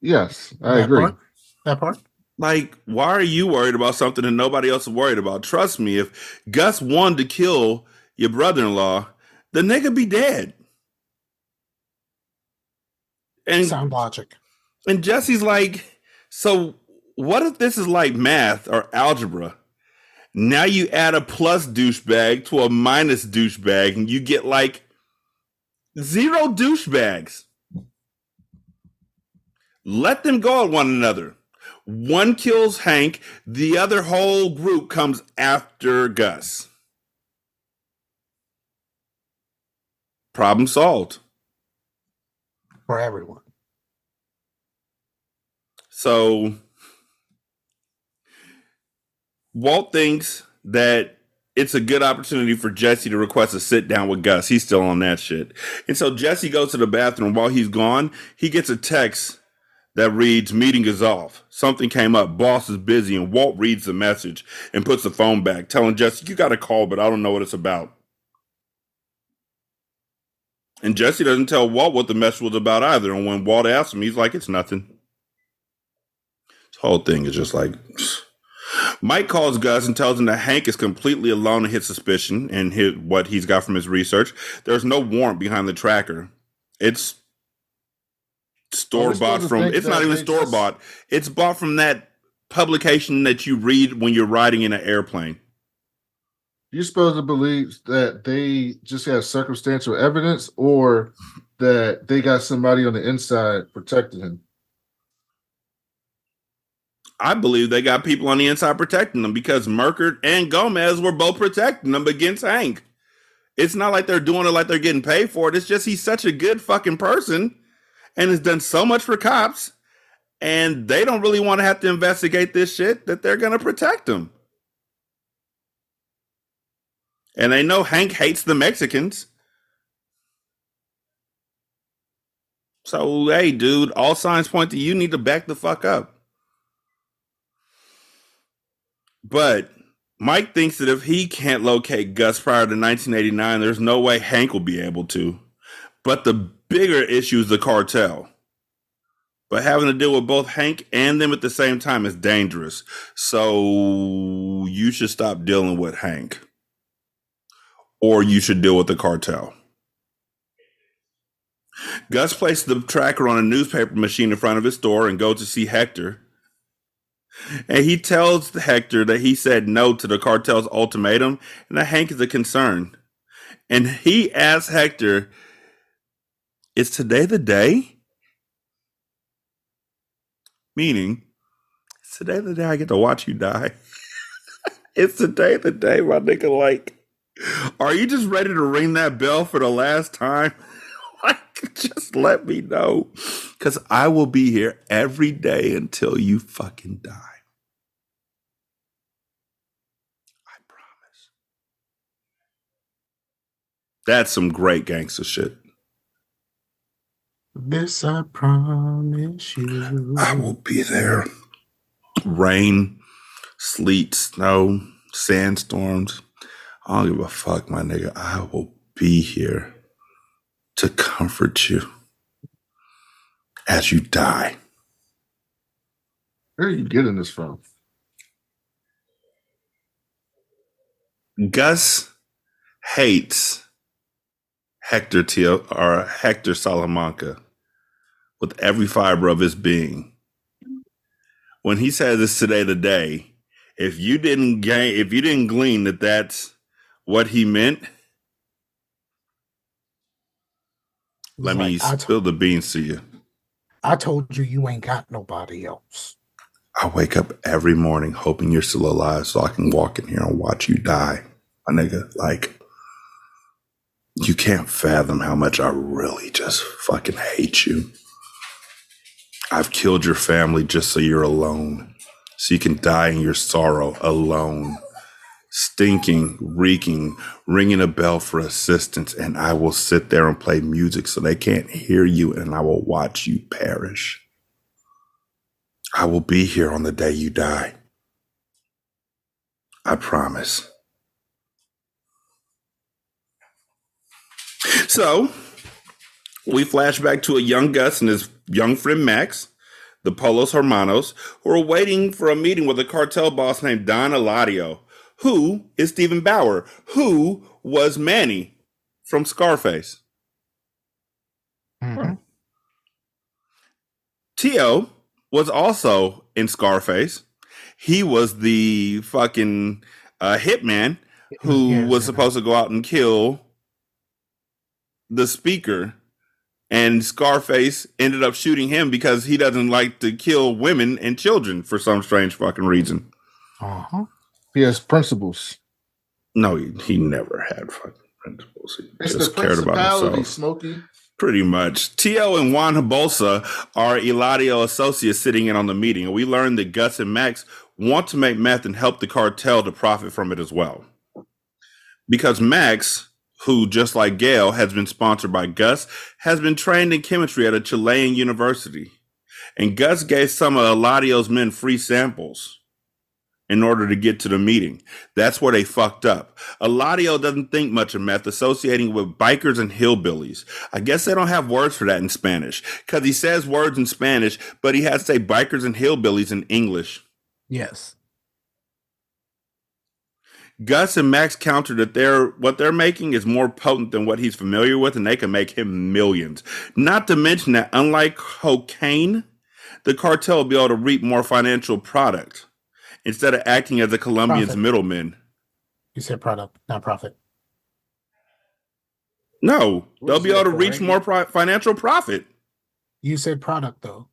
[SPEAKER 3] Yes, I that agree.
[SPEAKER 2] Part? That part?
[SPEAKER 1] Like, why are you worried about something that nobody else is worried about? Trust me, if Gus wanted to kill your brother in law, the nigga be dead.
[SPEAKER 2] And sound logic.
[SPEAKER 1] And Jesse's like, so what if this is like math or algebra? Now you add a plus douchebag to a minus douchebag, and you get like zero douchebags. Let them go at one another. One kills Hank, the other whole group comes after Gus. Problem solved.
[SPEAKER 2] For everyone.
[SPEAKER 1] So Walt thinks that it's a good opportunity for Jesse to request a sit down with Gus. He's still on that shit. And so Jesse goes to the bathroom. While he's gone, he gets a text that reads meeting is off. Something came up. Boss is busy, and Walt reads the message and puts the phone back, telling Jesse, "You got a call, but I don't know what it's about." And Jesse doesn't tell Walt what the message was about either. And when Walt asks him, he's like, "It's nothing." This whole thing is just like. Mike calls Gus and tells him that Hank is completely alone in his suspicion and his, what he's got from his research. There's no warrant behind the tracker. It's store bought from. It's not even store bought. It's bought from that publication that you read when you're riding in an airplane.
[SPEAKER 3] You're supposed to believe that they just have circumstantial evidence, or that they got somebody on the inside protecting him.
[SPEAKER 1] I believe they got people on the inside protecting them because Merkert and Gomez were both protecting them against Hank. It's not like they're doing it like they're getting paid for it. It's just he's such a good fucking person and has done so much for cops, and they don't really want to have to investigate this shit that they're going to protect them. And they know Hank hates the Mexicans. So, hey, dude, all signs point to you need to back the fuck up. But Mike thinks that if he can't locate Gus prior to 1989, there's no way Hank will be able to. But the bigger issue is the cartel. But having to deal with both Hank and them at the same time is dangerous. So you should stop dealing with Hank. Or you should deal with the cartel. Gus placed the tracker on a newspaper machine in front of his store and goes to see Hector. And he tells Hector that he said no to the cartel's ultimatum and that Hank is a concern. And he asks Hector, Is today the day? Meaning, it's today the day I get to watch you die. it's today the day, my nigga. Like, are you just ready to ring that bell for the last time? like, just let me know. Because I will be here every day until you fucking die. I promise. That's some great gangster shit.
[SPEAKER 2] This I promise you.
[SPEAKER 1] I will be there. Rain, sleet, snow, sandstorms. I don't give a fuck, my nigga. I will be here to comfort you as you die.
[SPEAKER 3] Where are you getting this from?
[SPEAKER 1] Gus hates Hector Tio or Hector Salamanca with every fiber of his being. When he says this today the day, if you didn't gain, if you didn't glean that that's what he meant, let me
[SPEAKER 2] like,
[SPEAKER 1] spill the beans to you.
[SPEAKER 2] I told you you ain't got nobody else.
[SPEAKER 1] I wake up every morning hoping you're still alive so I can walk in here and watch you die. My nigga, like, you can't fathom how much I really just fucking hate you. I've killed your family just so you're alone, so you can die in your sorrow alone. Stinking, reeking, ringing a bell for assistance, and I will sit there and play music so they can't hear you, and I will watch you perish. I will be here on the day you die. I promise. So, we flash back to a young Gus and his young friend Max, the Pollos Hermanos, who are waiting for a meeting with a cartel boss named Don Eladio, who is Steven Bauer, who was Manny from Scarface.
[SPEAKER 2] Mhm.
[SPEAKER 1] Tio was also in Scarface. He was the fucking uh, hitman who
[SPEAKER 2] Yeah,
[SPEAKER 1] was
[SPEAKER 2] yeah.
[SPEAKER 1] supposed to go out and kill the speaker. And Scarface ended up shooting him because he doesn't like to kill women and children for some strange fucking reason.
[SPEAKER 2] Uh-huh.
[SPEAKER 3] He has principles.
[SPEAKER 1] No, he, he never had fucking principles. He
[SPEAKER 3] It's
[SPEAKER 1] just
[SPEAKER 3] the
[SPEAKER 1] cared about himself.
[SPEAKER 3] Smokey.
[SPEAKER 1] Pretty much. Tio and Juan Bolsa are Eladio associates sitting in on the meeting, and we learned that Gus and Max want to make meth and help the cartel to profit from it as well. Because Max, who just like Gale has been sponsored by Gus, has been trained in chemistry at a Chilean university. And Gus gave some of Eladio's men free samples in order to get to the meeting. That's where they fucked up. Eladio doesn't think much of meth associating with bikers and hillbillies. I guess they don't have words for that in Spanish because he says words in Spanish, but he has to say bikers and hillbillies in English.
[SPEAKER 2] Yes.
[SPEAKER 1] Gus and Max counter that they're what they're making is more potent than what he's familiar with, and they can make him millions. Not to mention that unlike cocaine, the cartel will be able to reap more financial product instead of acting as the Colombians'
[SPEAKER 2] Profit.
[SPEAKER 1] middlemen.
[SPEAKER 2] You said product, not profit.
[SPEAKER 1] No, they'll be able
[SPEAKER 3] that,
[SPEAKER 1] to reach more pri- financial profit.
[SPEAKER 2] You said product though.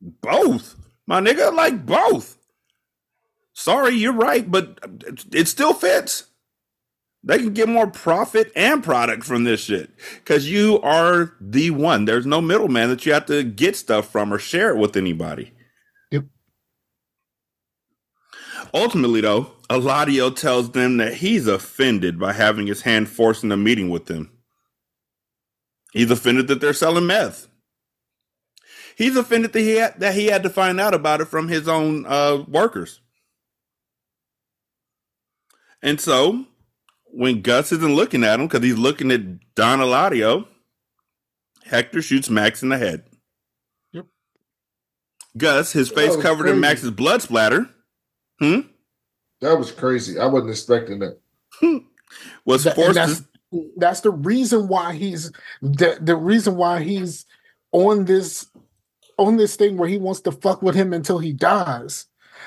[SPEAKER 1] Both, my nigga, like both. Sorry, you're right, but it still fits. They can get more profit and product from this shit because you are the one. There's no middleman that you have to get stuff from or share it with anybody.
[SPEAKER 2] Yep.
[SPEAKER 1] Ultimately, though, Eladio tells them that he's offended by having his hand forced in a meeting with them. He's offended that they're selling meth. He's offended that he had, that he had to find out about it from his own uh, workers. And so, when Gus isn't looking at him because he's looking at Don Eladio, Hector shoots Max in the head.
[SPEAKER 2] Yep.
[SPEAKER 1] Gus, his face
[SPEAKER 3] was
[SPEAKER 1] covered in. Max's blood splatter, hmm,
[SPEAKER 3] That was crazy. I wasn't expecting that.
[SPEAKER 1] was
[SPEAKER 2] That-
[SPEAKER 1] forced
[SPEAKER 2] that's
[SPEAKER 1] to
[SPEAKER 2] That's the reason why he's the, the reason why he's on this on this thing where he wants to fuck with him until he dies.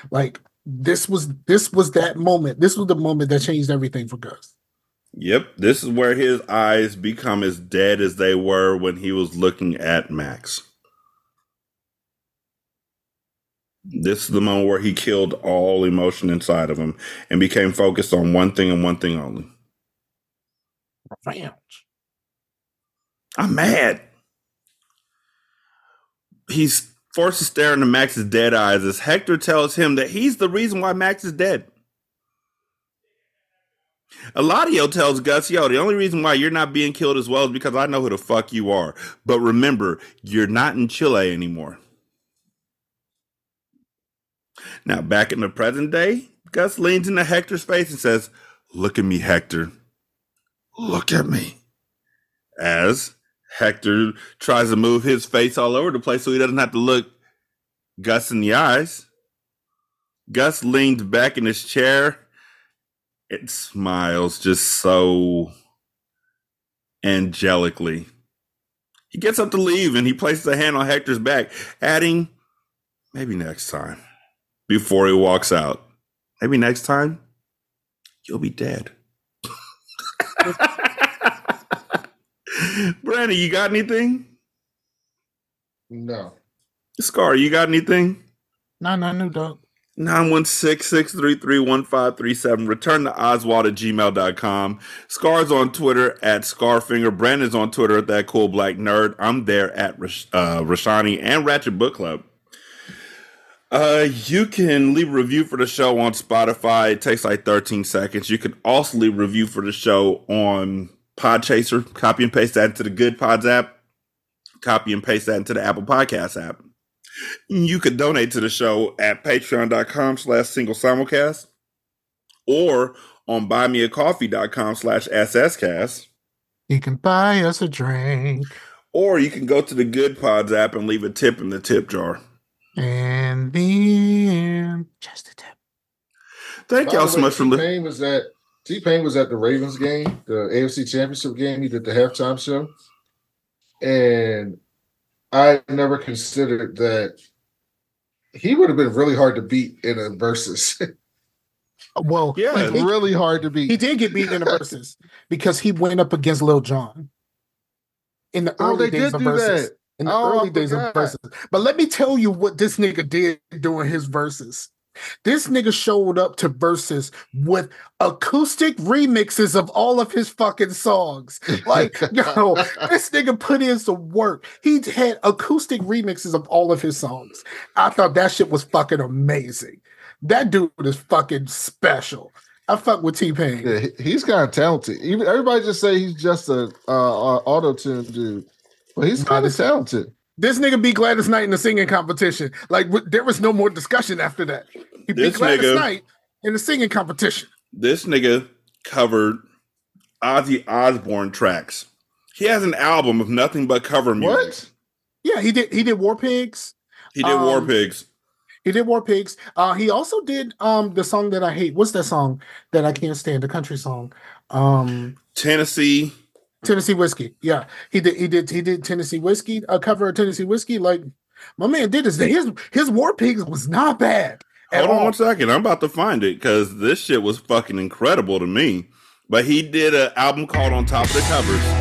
[SPEAKER 2] Like this was this was that moment. This was the moment that changed everything for Gus.
[SPEAKER 1] Yep, this is where his eyes become as dead as they were when he was looking at Max. This is the moment where he killed all emotion inside of him and became focused on one thing and one thing only.
[SPEAKER 2] Revenge.
[SPEAKER 1] I'm mad. He's forced to stare into Max's dead eyes as Hector tells him that he's the reason why Max is dead. Eladio tells Gus, yo, the only reason why you're not being killed as well is because I know who the fuck you are. But remember, you're not in Chile anymore. Now, back in the present day, Gus leans into Hector's face and says, Look at me, Hector. Look at me. As Hector tries to move his face all over the place so he doesn't have to look Gus in the eyes. Gus leans back in his chair it smiles just so angelically. He gets up to leave and he places a hand on Hector's back, adding, maybe next time, before he walks out. Maybe next time, you'll be dead. Brandon, you got anything?
[SPEAKER 3] No.
[SPEAKER 1] Scar, you got anything?
[SPEAKER 2] No, no, no, dog.
[SPEAKER 1] 916-633-1537. Return to Oswald at gmail.com. Scar's on Twitter at Scarfinger. Brandon's on Twitter at that cool black nerd. I'm there at uh, Rashani and Ratchet Book Club. Uh, you can leave a review for the show on Spotify. It takes like 13 seconds. You can also leave a review for the show on Podchaser. Copy and paste that into the Good Pods app. Copy and paste that into the Apple Podcast app. You could donate to the show at patreon.com slash single simulcast or on buymeacoffee.com slash sscast.
[SPEAKER 2] You can buy us a drink.
[SPEAKER 1] Or you can go to the Good Pods app and leave a tip in the tip jar.
[SPEAKER 2] And then just a tip.
[SPEAKER 1] Thank By y'all so much for
[SPEAKER 3] listening. was at T Pain was at the Ravens game, the AFC Championship game. He did the halftime show, and I never considered that he would have been really hard to beat in a versus.
[SPEAKER 2] well,
[SPEAKER 3] yeah, like really hard to beat.
[SPEAKER 2] He did get beat in a versus because he went up against Lil Jon in the oh, early days of versus. That. In the oh, early days of versus. But let me tell you what this nigga did during his verses. This nigga showed up to verses with acoustic remixes of all of his fucking songs. Like, yo, this nigga put in some work. He had acoustic remixes of all of his songs. I thought that shit was fucking amazing. That dude is fucking special. I fuck with T Pain.
[SPEAKER 3] Yeah, he's kind of talented. Even everybody just say he's just a uh, auto tune dude, but he's kind of talented.
[SPEAKER 2] This nigga beat Gladys Knight in the singing competition. Like there was no more discussion after that. He this beat Gladys nigga, Knight in the singing competition.
[SPEAKER 1] This nigga covered Ozzy Osbourne tracks. He has an album of nothing but cover music. What?
[SPEAKER 2] Yeah, he did. He did War Pigs.
[SPEAKER 1] He did um, War Pigs.
[SPEAKER 2] He did War Pigs. Uh, he also did um the song that I hate. What's that song that I can't stand? The country song. Um,
[SPEAKER 1] Tennessee.
[SPEAKER 2] Tennessee whiskey. Yeah, he did. He did. He did Tennessee whiskey. A cover of Tennessee whiskey. Like my man did this. His his War Pigs was not bad.
[SPEAKER 1] Hold on one second. I'm about to find it because this shit was fucking incredible to me. But he did an album called On Top of the Covers.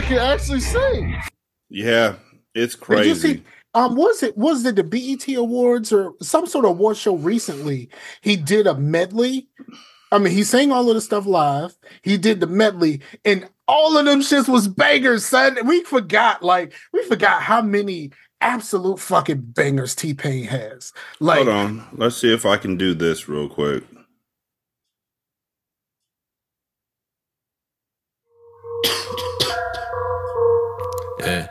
[SPEAKER 3] nigga can actually sing.
[SPEAKER 1] Yeah, it's
[SPEAKER 2] Did you
[SPEAKER 1] crazy.
[SPEAKER 2] see? Um, was it was it the BET Awards or some sort of award show recently? He did a medley. I mean, he sang all of the stuff live. He did the medley, and all of them shits was bangers, son. We forgot, like, we forgot how many absolute fucking bangers T Pain has. Like,
[SPEAKER 1] Hold on. Let's see if I can do this real quick.
[SPEAKER 5] Yeah.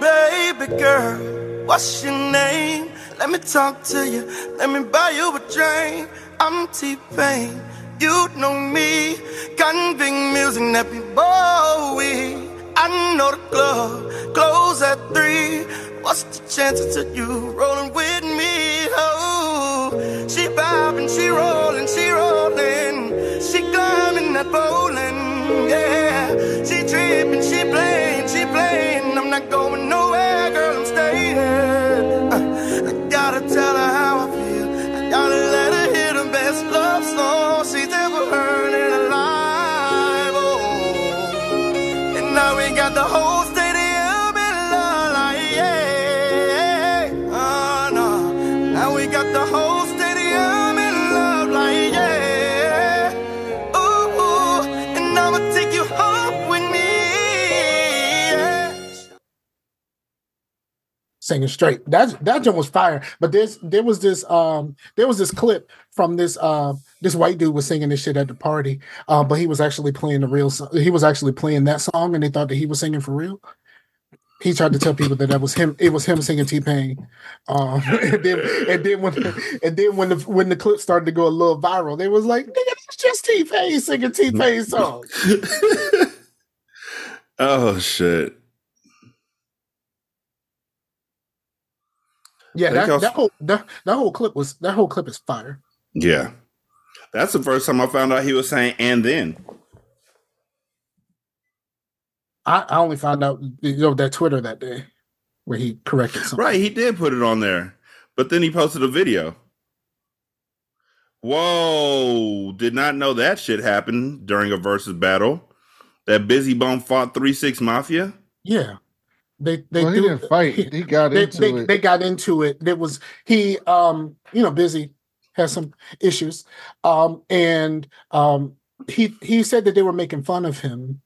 [SPEAKER 5] Baby girl, what's your name? Let me talk to you. Let me buy you a drink. I'm T Pain. You know me. Convict music, nappy Boy. I know the club close at three. What's the chances of you rolling with me? Oh, she vibing, she rolling, she rolling. She climbing that bowling, yeah. She tripping, she playing, she playing. I'm not going nowhere, girl, I'm staying. Uh, I gotta tell her how I feel. I gotta let her hear the best love song she's ever heard in her life. Oh, and now we got the whole
[SPEAKER 2] singing straight. That that joint was fire. But there's there was this um there was this clip from this uh this white dude was singing this shit at the party. Uh, but he was actually playing the real. He was actually playing that song, and they thought that he was singing for real. He tried to tell people that that was him. It was him singing T Pain. Um, and then and then when and then when the when the clip started to go a little viral, they was like, "Nigga, that's just T Pain singing T Pain song."
[SPEAKER 1] oh shit.
[SPEAKER 2] Yeah, that,
[SPEAKER 1] I'll-
[SPEAKER 2] that whole that, that whole clip was that whole clip is fire.
[SPEAKER 1] Yeah. That's the first time I found out he was saying and then.
[SPEAKER 2] I, I only found out you know that Twitter that day where he corrected something.
[SPEAKER 1] Right, he did put it on there. But then he posted a video. Whoa, did not know that shit happened during a versus battle. That Bizzy Bone fought 3 6 Mafia.
[SPEAKER 2] Yeah, they they
[SPEAKER 3] well,
[SPEAKER 2] do-
[SPEAKER 3] didn't fight.
[SPEAKER 2] he-
[SPEAKER 3] He got
[SPEAKER 2] they,
[SPEAKER 3] into
[SPEAKER 2] they,
[SPEAKER 3] it.
[SPEAKER 2] they got into it. It was he um you know Bizzy has some issues um and um he he said that they were making fun of him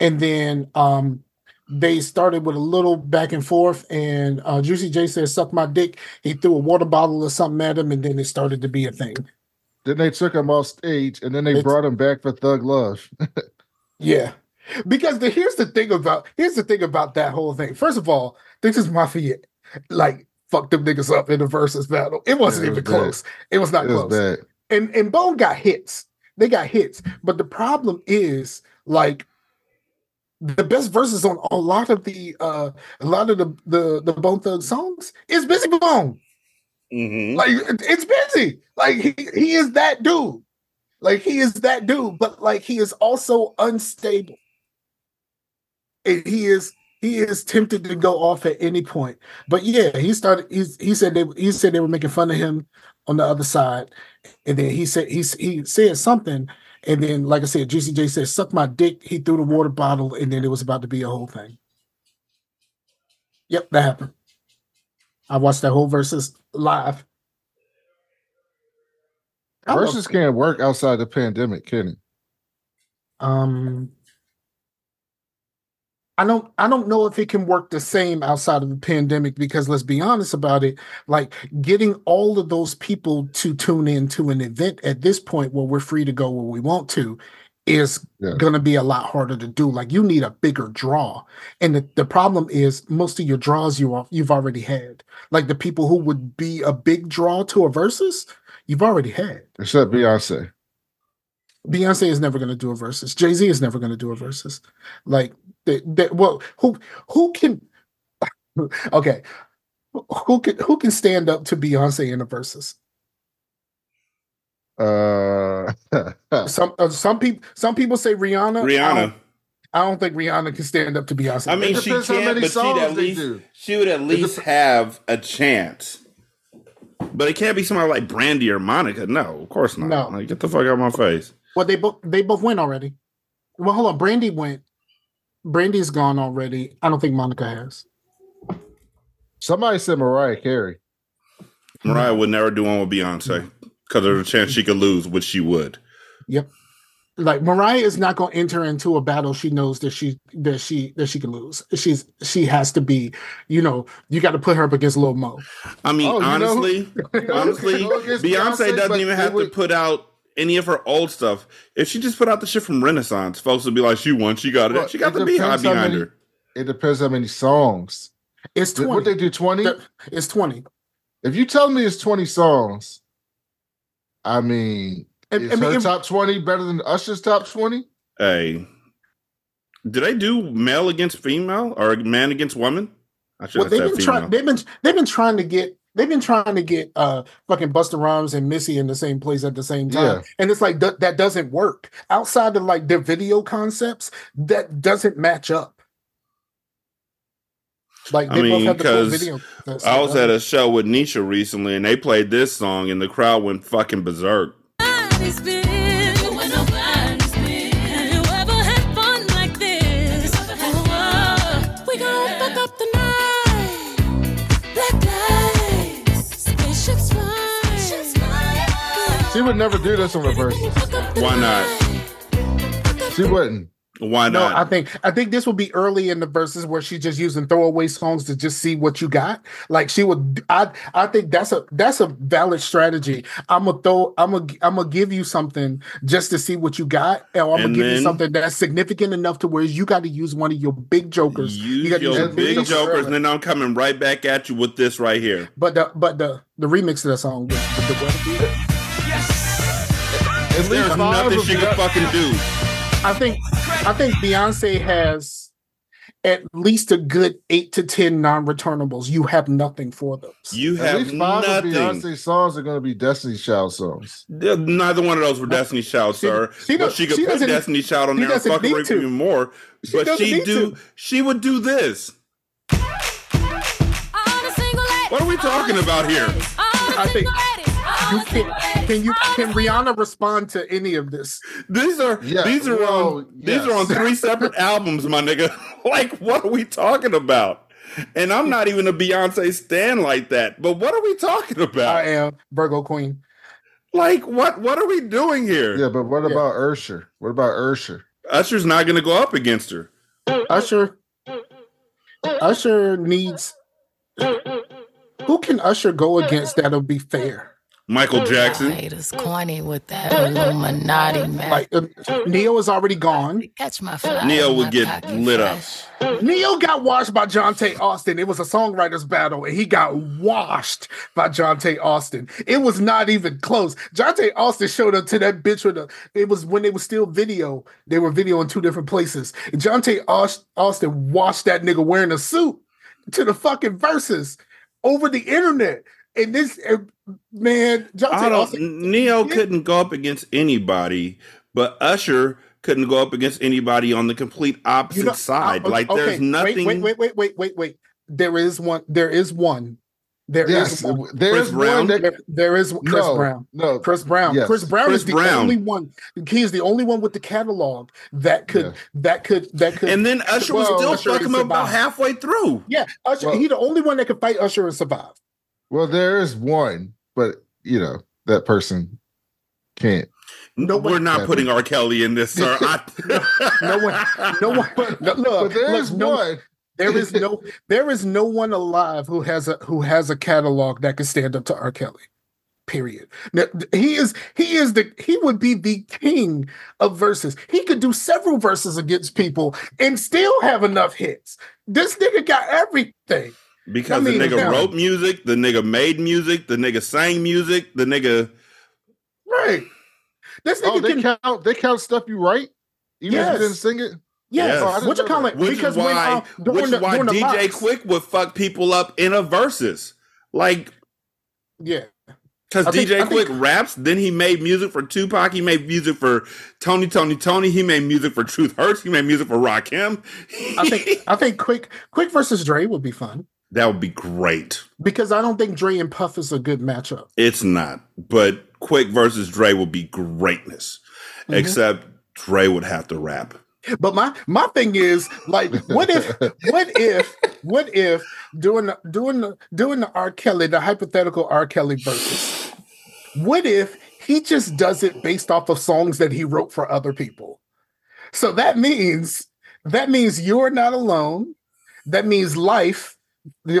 [SPEAKER 2] and then um they started with a little back and forth and uh Juicy J said suck my dick he threw a water bottle or something at him and then it started to be a thing
[SPEAKER 3] then they took him off stage, and then they
[SPEAKER 2] It's-
[SPEAKER 3] brought him back for Thug Love.
[SPEAKER 2] Yeah. Because the, here's the thing about here's the thing about that whole thing. First of all, this is Mafia like fuck them niggas up in the versus battle. It wasn't
[SPEAKER 3] it
[SPEAKER 2] even
[SPEAKER 3] bad.
[SPEAKER 2] close. It was not
[SPEAKER 3] It
[SPEAKER 2] close.
[SPEAKER 3] bad.
[SPEAKER 2] And and Bone got hits. They got hits. But the problem is like the best verses on a lot of the uh a lot of the the, the Bone Thug songs is Bizzy Bone.
[SPEAKER 1] Mm-hmm.
[SPEAKER 2] Like it's Bizzy. Like he, he is that dude. Like he is that dude, but like he is also unstable. And he is he is tempted to go off at any point. But yeah, he started. He's, he said they he said they were making fun of him on the other side, and then he said he he said something, and then like I said, Juicy J said suck my dick. He threw the water bottle, and then it was about to be a whole thing. Yep, that happened. I watched that whole versus live.
[SPEAKER 3] Versus can't work outside the pandemic, can it?
[SPEAKER 2] Um, I don't. I don't know if it can work the same outside of the pandemic because let's be honest about it. Like getting all of those people to tune in to an event at this point where we're free to go where we want to is
[SPEAKER 3] Yeah.
[SPEAKER 2] going to be a lot harder to do. Like you need a bigger draw, and the, the problem is most of your draws you are, you've already had. Like the people who would be a big draw to a versus, you've already had.
[SPEAKER 3] Except Beyonce.
[SPEAKER 2] Beyonce is never going to do a versus. Jay Z is never going to do a versus. Like, they, they, well, who who can? okay, who can who can stand up to Beyonce in the verses?
[SPEAKER 3] Uh,
[SPEAKER 2] some uh, some people some people say Rihanna.
[SPEAKER 1] Rihanna.
[SPEAKER 2] I don't think Rihanna can stand up to Beyonce.
[SPEAKER 1] I mean, she can, but she'd at least she would at least have a chance. But it can't be somebody like Brandy or Monica. No, of course not. No, like, get the fuck out of my face.
[SPEAKER 2] Well, they both they both went already. Well, hold on. Brandy went. Brandy's gone already. I don't think Monica has.
[SPEAKER 3] Somebody said Mariah Carey.
[SPEAKER 1] Mariah would never do one with Beyonce because there's a chance she could lose, which she would.
[SPEAKER 2] Yep like Mariah is not going to enter into a battle she knows that she that she that she can lose. She's she has to be, you know, you got to put her up against Lil Mo.
[SPEAKER 1] I mean, oh, honestly, honestly, Beyonce, Beyonce doesn't even have would... to put out any of her old stuff. If she just put out the shit from Renaissance, folks would be like, she won, she got it. Well, she got the beehive behind
[SPEAKER 3] many,
[SPEAKER 1] her.
[SPEAKER 3] It depends how many songs.
[SPEAKER 2] It's twenty.
[SPEAKER 3] What they do twenty?
[SPEAKER 2] It's twenty.
[SPEAKER 3] If you tell me it's twenty songs, I mean, is I mean, her top twenty better than Usher's top twenty?
[SPEAKER 1] Hey, did they do male against female or man against woman?
[SPEAKER 2] I should well, they've been trying. They've been they've been trying to get they've been trying to get uh fucking Busta Rhymes and Missy in the same place at the same time, yeah. and it's like th- that doesn't work outside of like their video concepts. That doesn't match up.
[SPEAKER 1] Like I mean, because I was at a show with Nisha recently, and they played this song, and the crowd went fucking berserk.
[SPEAKER 3] She would never do this on the verses.
[SPEAKER 1] Why not?
[SPEAKER 3] She wouldn't.
[SPEAKER 1] Why not?
[SPEAKER 2] No, I think I think this would be early in the verses where she's just using throwaway songs to just see what you got. Like she would, I I think that's a that's a valid strategy. I'm gonna throw, I'm gonna I'm gonna give you something just to see what you got, or I'm gonna give you something that's significant enough to where you got to use one of your big jokers.
[SPEAKER 1] Use you your, your big, big jokers, and then I'm coming right back at you with this right here.
[SPEAKER 2] But the but the the remix of that song, the, the,
[SPEAKER 1] at There's nothing she can fucking do.
[SPEAKER 2] I think I think Beyonce has at least a good eight to ten non-returnables. You have nothing for those.
[SPEAKER 1] You have at least five nothing.
[SPEAKER 3] of Beyonce songs are going to be Destiny Child songs.
[SPEAKER 1] Neither one of those were Destiny Child, sir. She, but she could she put Destiny Child on there and fucking rape even more. She but she do. To. She would do this. What are we talking about here?
[SPEAKER 2] I think you can can you can Rihanna respond to any of this?
[SPEAKER 1] These are yeah, these are well, on yes. these are on three separate albums, my nigga. Like, what are we talking about? And I'm not even a Beyonce stan like that. But what are we talking about?
[SPEAKER 2] I am Virgo Queen.
[SPEAKER 1] Like, what what are we doing here?
[SPEAKER 3] Yeah, but what yeah. about Usher? What about Usher?
[SPEAKER 1] Usher's not going to go up against her.
[SPEAKER 2] Usher. Usher needs. Who can Usher go against that'll be fair?
[SPEAKER 1] Michael Jackson.
[SPEAKER 6] Haters corny with that Illuminati man.
[SPEAKER 2] Like uh, Ne-Yo is already gone.
[SPEAKER 6] Catch my fly.
[SPEAKER 1] Ne-Yo would get lit
[SPEAKER 2] fresh. up. Ne-Yo got washed by Johntá Austin. It was a songwriters battle, and he got washed by Johntá Austin. It was not even close. Johntá Austin showed up to that bitch with a. It was when they were still video. They were video in two different places. And Johntá Austin washed that nigga wearing a suit to the fucking verses over the internet. And this er, man,
[SPEAKER 1] Johntá Austin, Ne-Yo couldn't go up against anybody, but Usher couldn't go up against anybody on the complete opposite you know, side. like okay, there's nothing.
[SPEAKER 2] Wait, wait, wait, wait, wait, wait. There is one. There is one. There
[SPEAKER 3] yes,
[SPEAKER 2] is one.
[SPEAKER 3] There Chris is Brown. One
[SPEAKER 2] there, there is Chris no, Brown.
[SPEAKER 3] No,
[SPEAKER 2] Chris Brown. Yes. Chris Brown Chris is the Brown. only one. He is the only one with the catalog that could yeah. that could that could.
[SPEAKER 1] And then Usher well, was still fucking him about halfway through.
[SPEAKER 2] Yeah, Usher. Well, he the only one that could fight Usher and survive.
[SPEAKER 3] Well, there is one, but you know that person can't.
[SPEAKER 1] No, we're not putting R. Kelly in this, sir. I...
[SPEAKER 2] no, one, no one. No, look, but there is no, one. There is no, there is no one alive who has a who has a catalog that can stand up to R. Kelly. Period. Now, he is he is the he would be the king of verses. He could do several verses against people and still have enough hits. This nigga got everything.
[SPEAKER 1] Because I mean, the nigga wrote music, the nigga made music, the nigga sang music, the nigga.
[SPEAKER 2] Right.
[SPEAKER 3] This nigga oh, they can count. They count stuff you write, even yes. if you didn't sing it.
[SPEAKER 2] Yes,
[SPEAKER 1] Yes.
[SPEAKER 2] what you call it?
[SPEAKER 1] Which
[SPEAKER 2] because
[SPEAKER 1] is
[SPEAKER 2] when
[SPEAKER 1] why,
[SPEAKER 2] uh,
[SPEAKER 1] which
[SPEAKER 2] the,
[SPEAKER 1] is why DJ
[SPEAKER 2] box-
[SPEAKER 1] Quik would fuck people up in a verses. Like,
[SPEAKER 2] yeah,
[SPEAKER 1] because
[SPEAKER 2] I think-
[SPEAKER 1] DJ
[SPEAKER 2] think-
[SPEAKER 1] Quik raps, then he made music for Tupac, he made music for Tony, Tony, Tony, he made music for Truth Hurts, he made music for Rakim.
[SPEAKER 2] I think I think Quik Quik versus Dre would be fun
[SPEAKER 1] that would be great.
[SPEAKER 2] because I don't think Dre and Puff is a good matchup.
[SPEAKER 1] It's not, but Quik versus Dre would be greatness.
[SPEAKER 2] Mhm.
[SPEAKER 1] Except Dre would have to rap.
[SPEAKER 2] But my my thing is like, what if what if what if doing doing doing the R Kelly the hypothetical R Kelly versus? What if he just does it based off of songs that he wrote for other people? So that means that means you're not alone. That means life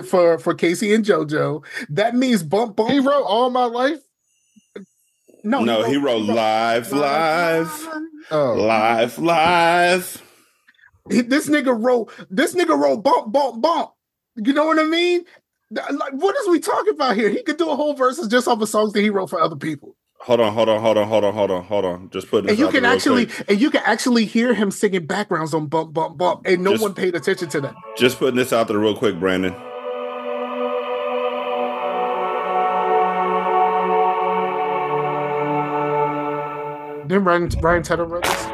[SPEAKER 2] for for K-Ci and JoJo. That means bump bump.
[SPEAKER 3] He wrote all my life.
[SPEAKER 2] no,
[SPEAKER 1] no, he wrote live, live,
[SPEAKER 3] Oh,
[SPEAKER 1] live, live.
[SPEAKER 2] He- this nigga wrote this nigga wrote bump bump bump. You know what I mean? Like, what is we talking about here? He could do a whole verses just off of songs that he wrote for other people,
[SPEAKER 1] Hold on, hold on, hold on, hold on, hold on, hold on. Just put this
[SPEAKER 2] and you
[SPEAKER 1] out
[SPEAKER 2] can actually
[SPEAKER 1] quick.
[SPEAKER 2] and you can actually hear him singing backgrounds on bump bump bump, and no
[SPEAKER 1] Just-
[SPEAKER 2] one paid attention to that.
[SPEAKER 1] just putting this out there real quick, Brandon.
[SPEAKER 2] Then Ryan Ryan Tedder wrote this.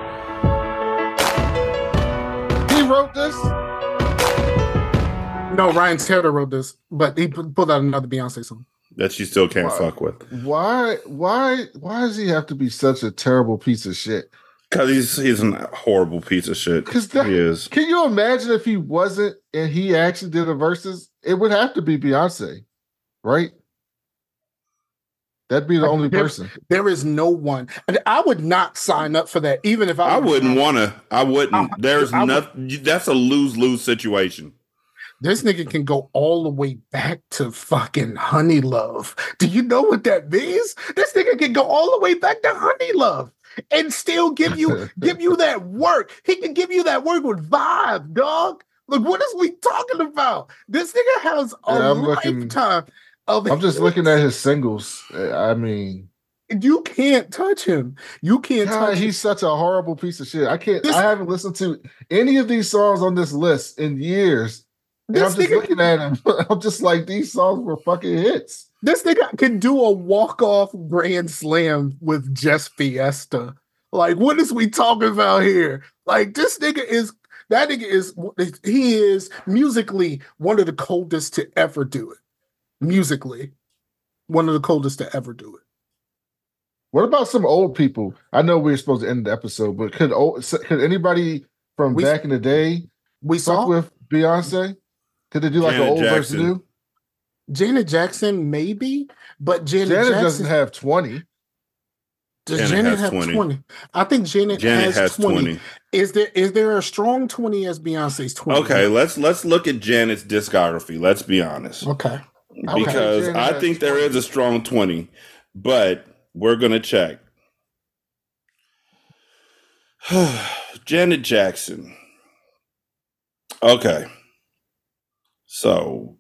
[SPEAKER 3] he wrote this.
[SPEAKER 2] No, Ryan Tedder wrote this, but he pulled out another Beyonce song.
[SPEAKER 1] That you still can't
[SPEAKER 3] Wow.
[SPEAKER 1] fuck with.
[SPEAKER 3] Why? Why? Why does he have to be such a terrible piece of shit?
[SPEAKER 1] Cause he's he's a horrible piece of shit.
[SPEAKER 3] 'Cause that-
[SPEAKER 1] he is.
[SPEAKER 3] Can you imagine if he wasn't and he actually did a verses? It would have to be Beyonce, right? That'd be the only
[SPEAKER 2] There-
[SPEAKER 3] person.
[SPEAKER 2] There is no one, and I would not sign up for that, even if I,
[SPEAKER 1] I wouldn't wanna. I wouldn't.
[SPEAKER 2] I-
[SPEAKER 1] There's
[SPEAKER 2] I would-
[SPEAKER 1] nothing. That's a lose lose situation.
[SPEAKER 2] This nigga can go all the way back to fucking Honey Love. Do you know what that means? This nigga can go all the way back to Honey Love and still give you give you that work. He can give you that work with vibe, dog. Look, what is we talking about? This nigga has a
[SPEAKER 3] Yeah, I'm looking-
[SPEAKER 2] lifetime of.
[SPEAKER 3] I'm just looking at his singles. I mean,
[SPEAKER 2] You can't touch him. You can't
[SPEAKER 3] God,
[SPEAKER 2] touch.
[SPEAKER 3] he's such a horrible piece of shit. I can't.
[SPEAKER 2] This-
[SPEAKER 3] I haven't listened to any of these songs on this list in years. And
[SPEAKER 2] This
[SPEAKER 3] I'm just
[SPEAKER 2] nigga-
[SPEAKER 3] looking at him. I'm just like these songs were fucking hits.
[SPEAKER 2] This nigga can do a walk off grand slam with just Fiesta. Like, what is we talking about here? Like, this nigga is that nigga is he is musically one of the coldest to ever do it. Musically, one of the coldest to ever do it.
[SPEAKER 3] What about some old people? I know we are supposed to end the episode, but could oh, old, could anybody from
[SPEAKER 2] We-
[SPEAKER 3] back in the day
[SPEAKER 2] We
[SPEAKER 3] fuck
[SPEAKER 2] saw
[SPEAKER 3] with Beyonce? Could they do like
[SPEAKER 1] Janet
[SPEAKER 3] an old version?
[SPEAKER 1] Jackson.
[SPEAKER 3] new?
[SPEAKER 2] Janet Jackson, maybe, but Janet,
[SPEAKER 3] Janet
[SPEAKER 2] Jackson
[SPEAKER 3] doesn't have 20.
[SPEAKER 2] does
[SPEAKER 1] Janet
[SPEAKER 2] Janet, have
[SPEAKER 1] 20.
[SPEAKER 2] 20. I think Janet,
[SPEAKER 1] Janet
[SPEAKER 2] has,
[SPEAKER 1] has
[SPEAKER 2] 20.
[SPEAKER 1] 20.
[SPEAKER 2] Is there is there a strong 20 as Beyonce's 20?
[SPEAKER 1] Okay, let's let's look at Janet's discography. Let's be honest.
[SPEAKER 2] Okay.
[SPEAKER 1] because
[SPEAKER 3] Janet
[SPEAKER 1] I think there
[SPEAKER 3] 20.
[SPEAKER 1] is a strong 20, but we're going to check. Janet Jackson. Okay. So,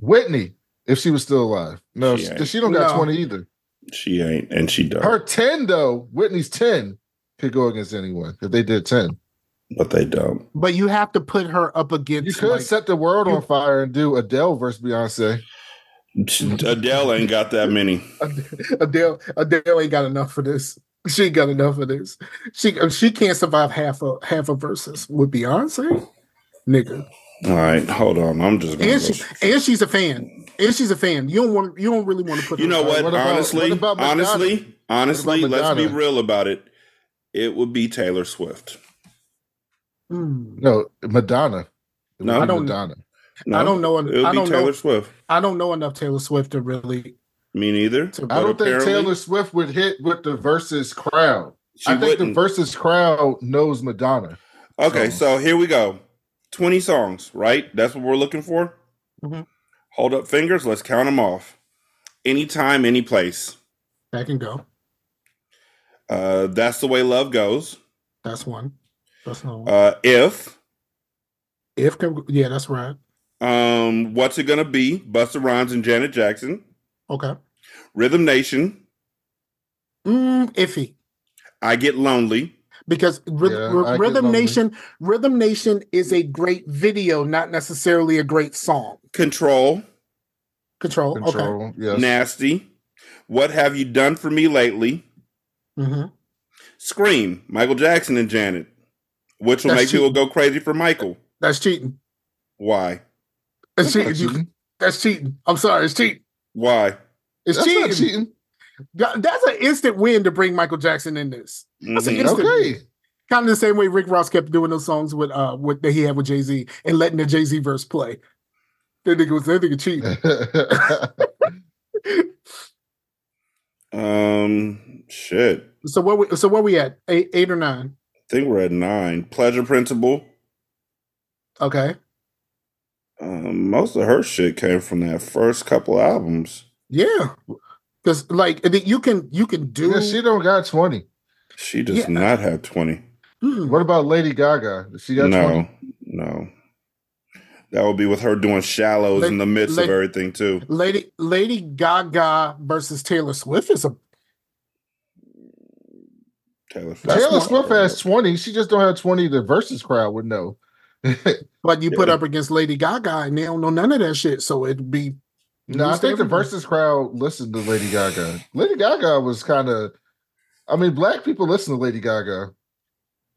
[SPEAKER 3] Whitney, if she was still alive. No,
[SPEAKER 1] She
[SPEAKER 3] she, she don't got
[SPEAKER 2] No.
[SPEAKER 3] 20 either.
[SPEAKER 1] she ain't, and she does,
[SPEAKER 3] Her 10, though, Whitney's 10 could go against anyone if they did 10.
[SPEAKER 1] but they don't.
[SPEAKER 2] But you have to put her up against.
[SPEAKER 3] You could
[SPEAKER 2] like,
[SPEAKER 3] set the world on fire and do Adele versus Beyonce.
[SPEAKER 1] Adele ain't got that many.
[SPEAKER 2] Adele. Adele ain't got enough for this. She ain't got enough for this. She she can't survive half a half a versus with Beyonce, nigga.
[SPEAKER 1] All right, hold on. I'm just going
[SPEAKER 2] And
[SPEAKER 1] to
[SPEAKER 2] she and she's a fan. And she's a fan. You don't want you don't really want to put.
[SPEAKER 1] You know
[SPEAKER 2] up.
[SPEAKER 1] what?
[SPEAKER 3] What about-
[SPEAKER 1] honestly,
[SPEAKER 3] what about
[SPEAKER 1] honestly, honestly,
[SPEAKER 3] What about
[SPEAKER 1] let's be real about it. It would be Taylor Swift.
[SPEAKER 2] Hmm.
[SPEAKER 3] No, Madonna. It
[SPEAKER 1] No.
[SPEAKER 2] I don't-
[SPEAKER 3] Madonna.
[SPEAKER 1] No,
[SPEAKER 2] I don't know.
[SPEAKER 1] It would
[SPEAKER 2] I
[SPEAKER 1] be
[SPEAKER 2] don't
[SPEAKER 1] Taylor
[SPEAKER 2] know.
[SPEAKER 1] Swift.
[SPEAKER 2] I don't know enough Taylor Swift to really.
[SPEAKER 1] Me neither.
[SPEAKER 2] To,
[SPEAKER 3] I don't think Taylor Swift would hit with the versus crowd.
[SPEAKER 1] She
[SPEAKER 3] I think
[SPEAKER 1] wouldn't.
[SPEAKER 3] the versus crowd knows Madonna.
[SPEAKER 1] Okay,
[SPEAKER 3] songs.
[SPEAKER 1] so here we go. 20 songs, right? That's what we're looking for.
[SPEAKER 2] Mhm.
[SPEAKER 1] Hold up fingers. Let's count them off. Anytime, any place.
[SPEAKER 2] that can go.
[SPEAKER 1] Uh, that's the way love goes.
[SPEAKER 2] That's one. That's no.
[SPEAKER 1] Uh, if
[SPEAKER 2] if can yeah, that's right.
[SPEAKER 1] um, what's it gonna be? Busta Rhymes and Janet Jackson.
[SPEAKER 2] Okay.
[SPEAKER 1] Rhythm Nation.
[SPEAKER 2] Mm, iffy.
[SPEAKER 1] I get lonely.
[SPEAKER 2] Because Ryth-
[SPEAKER 3] Yeah,
[SPEAKER 2] R-
[SPEAKER 3] I
[SPEAKER 2] Rhythm
[SPEAKER 3] lonely.
[SPEAKER 2] Nation, Rhythm Nation is a great video, not necessarily a great song.
[SPEAKER 1] Control,
[SPEAKER 2] Control, okay.
[SPEAKER 3] Control. Yes.
[SPEAKER 1] nasty. What have you done for me lately?
[SPEAKER 2] hmm
[SPEAKER 1] Scream, Michael Jackson and Janet. Which will
[SPEAKER 2] That's
[SPEAKER 1] make people go crazy for Michael.
[SPEAKER 2] That's cheating.
[SPEAKER 1] Why?
[SPEAKER 2] That's
[SPEAKER 3] That's
[SPEAKER 2] cheating.
[SPEAKER 3] Cheating.
[SPEAKER 2] That's cheating. I'm sorry, it's cheating.
[SPEAKER 1] Why?
[SPEAKER 2] It's
[SPEAKER 3] That's
[SPEAKER 2] cheating.
[SPEAKER 3] not cheating.
[SPEAKER 2] That- That's an instant win to bring Michael Jackson in this. That's an
[SPEAKER 1] Mhm.
[SPEAKER 2] instant
[SPEAKER 3] Okay.
[SPEAKER 2] win. Kind of the same way Rick Ross kept doing those songs with uh with that he had with Jay Z and letting the Jay Z verse play. That nigga was that nigga cheating.
[SPEAKER 1] Um, shit.
[SPEAKER 2] so what? we so where we at? Eight eight or nine?
[SPEAKER 1] I think we're at nine. Pleasure Principle.
[SPEAKER 2] Okay.
[SPEAKER 1] Um, most of her shit came from that first couple albums.
[SPEAKER 2] Yeah. Because like you can you can do
[SPEAKER 3] yeah, she don't got 20.
[SPEAKER 1] She does
[SPEAKER 2] Yeah.
[SPEAKER 1] not have 20.
[SPEAKER 2] Hmm.
[SPEAKER 3] What about Lady Gaga? Does She got
[SPEAKER 1] no,
[SPEAKER 3] 20.
[SPEAKER 1] no. That would be with her doing shallows
[SPEAKER 2] La-
[SPEAKER 1] in the midst
[SPEAKER 2] la-
[SPEAKER 1] of everything too.
[SPEAKER 2] Lady Lady Gaga versus Taylor Swift is a
[SPEAKER 1] Taylor Swift.
[SPEAKER 2] That's
[SPEAKER 3] Taylor Swift has 20. She just don't have 20 the versus crowd would know.
[SPEAKER 2] but you put
[SPEAKER 1] Yeah.
[SPEAKER 2] up against Lady Gaga and they don't know none of that shit. So it'd be
[SPEAKER 3] No, I
[SPEAKER 2] news to
[SPEAKER 3] think the versus crowd listened to Lady Gaga. Lady Gaga was kind of, I mean, black people listen to Lady Gaga.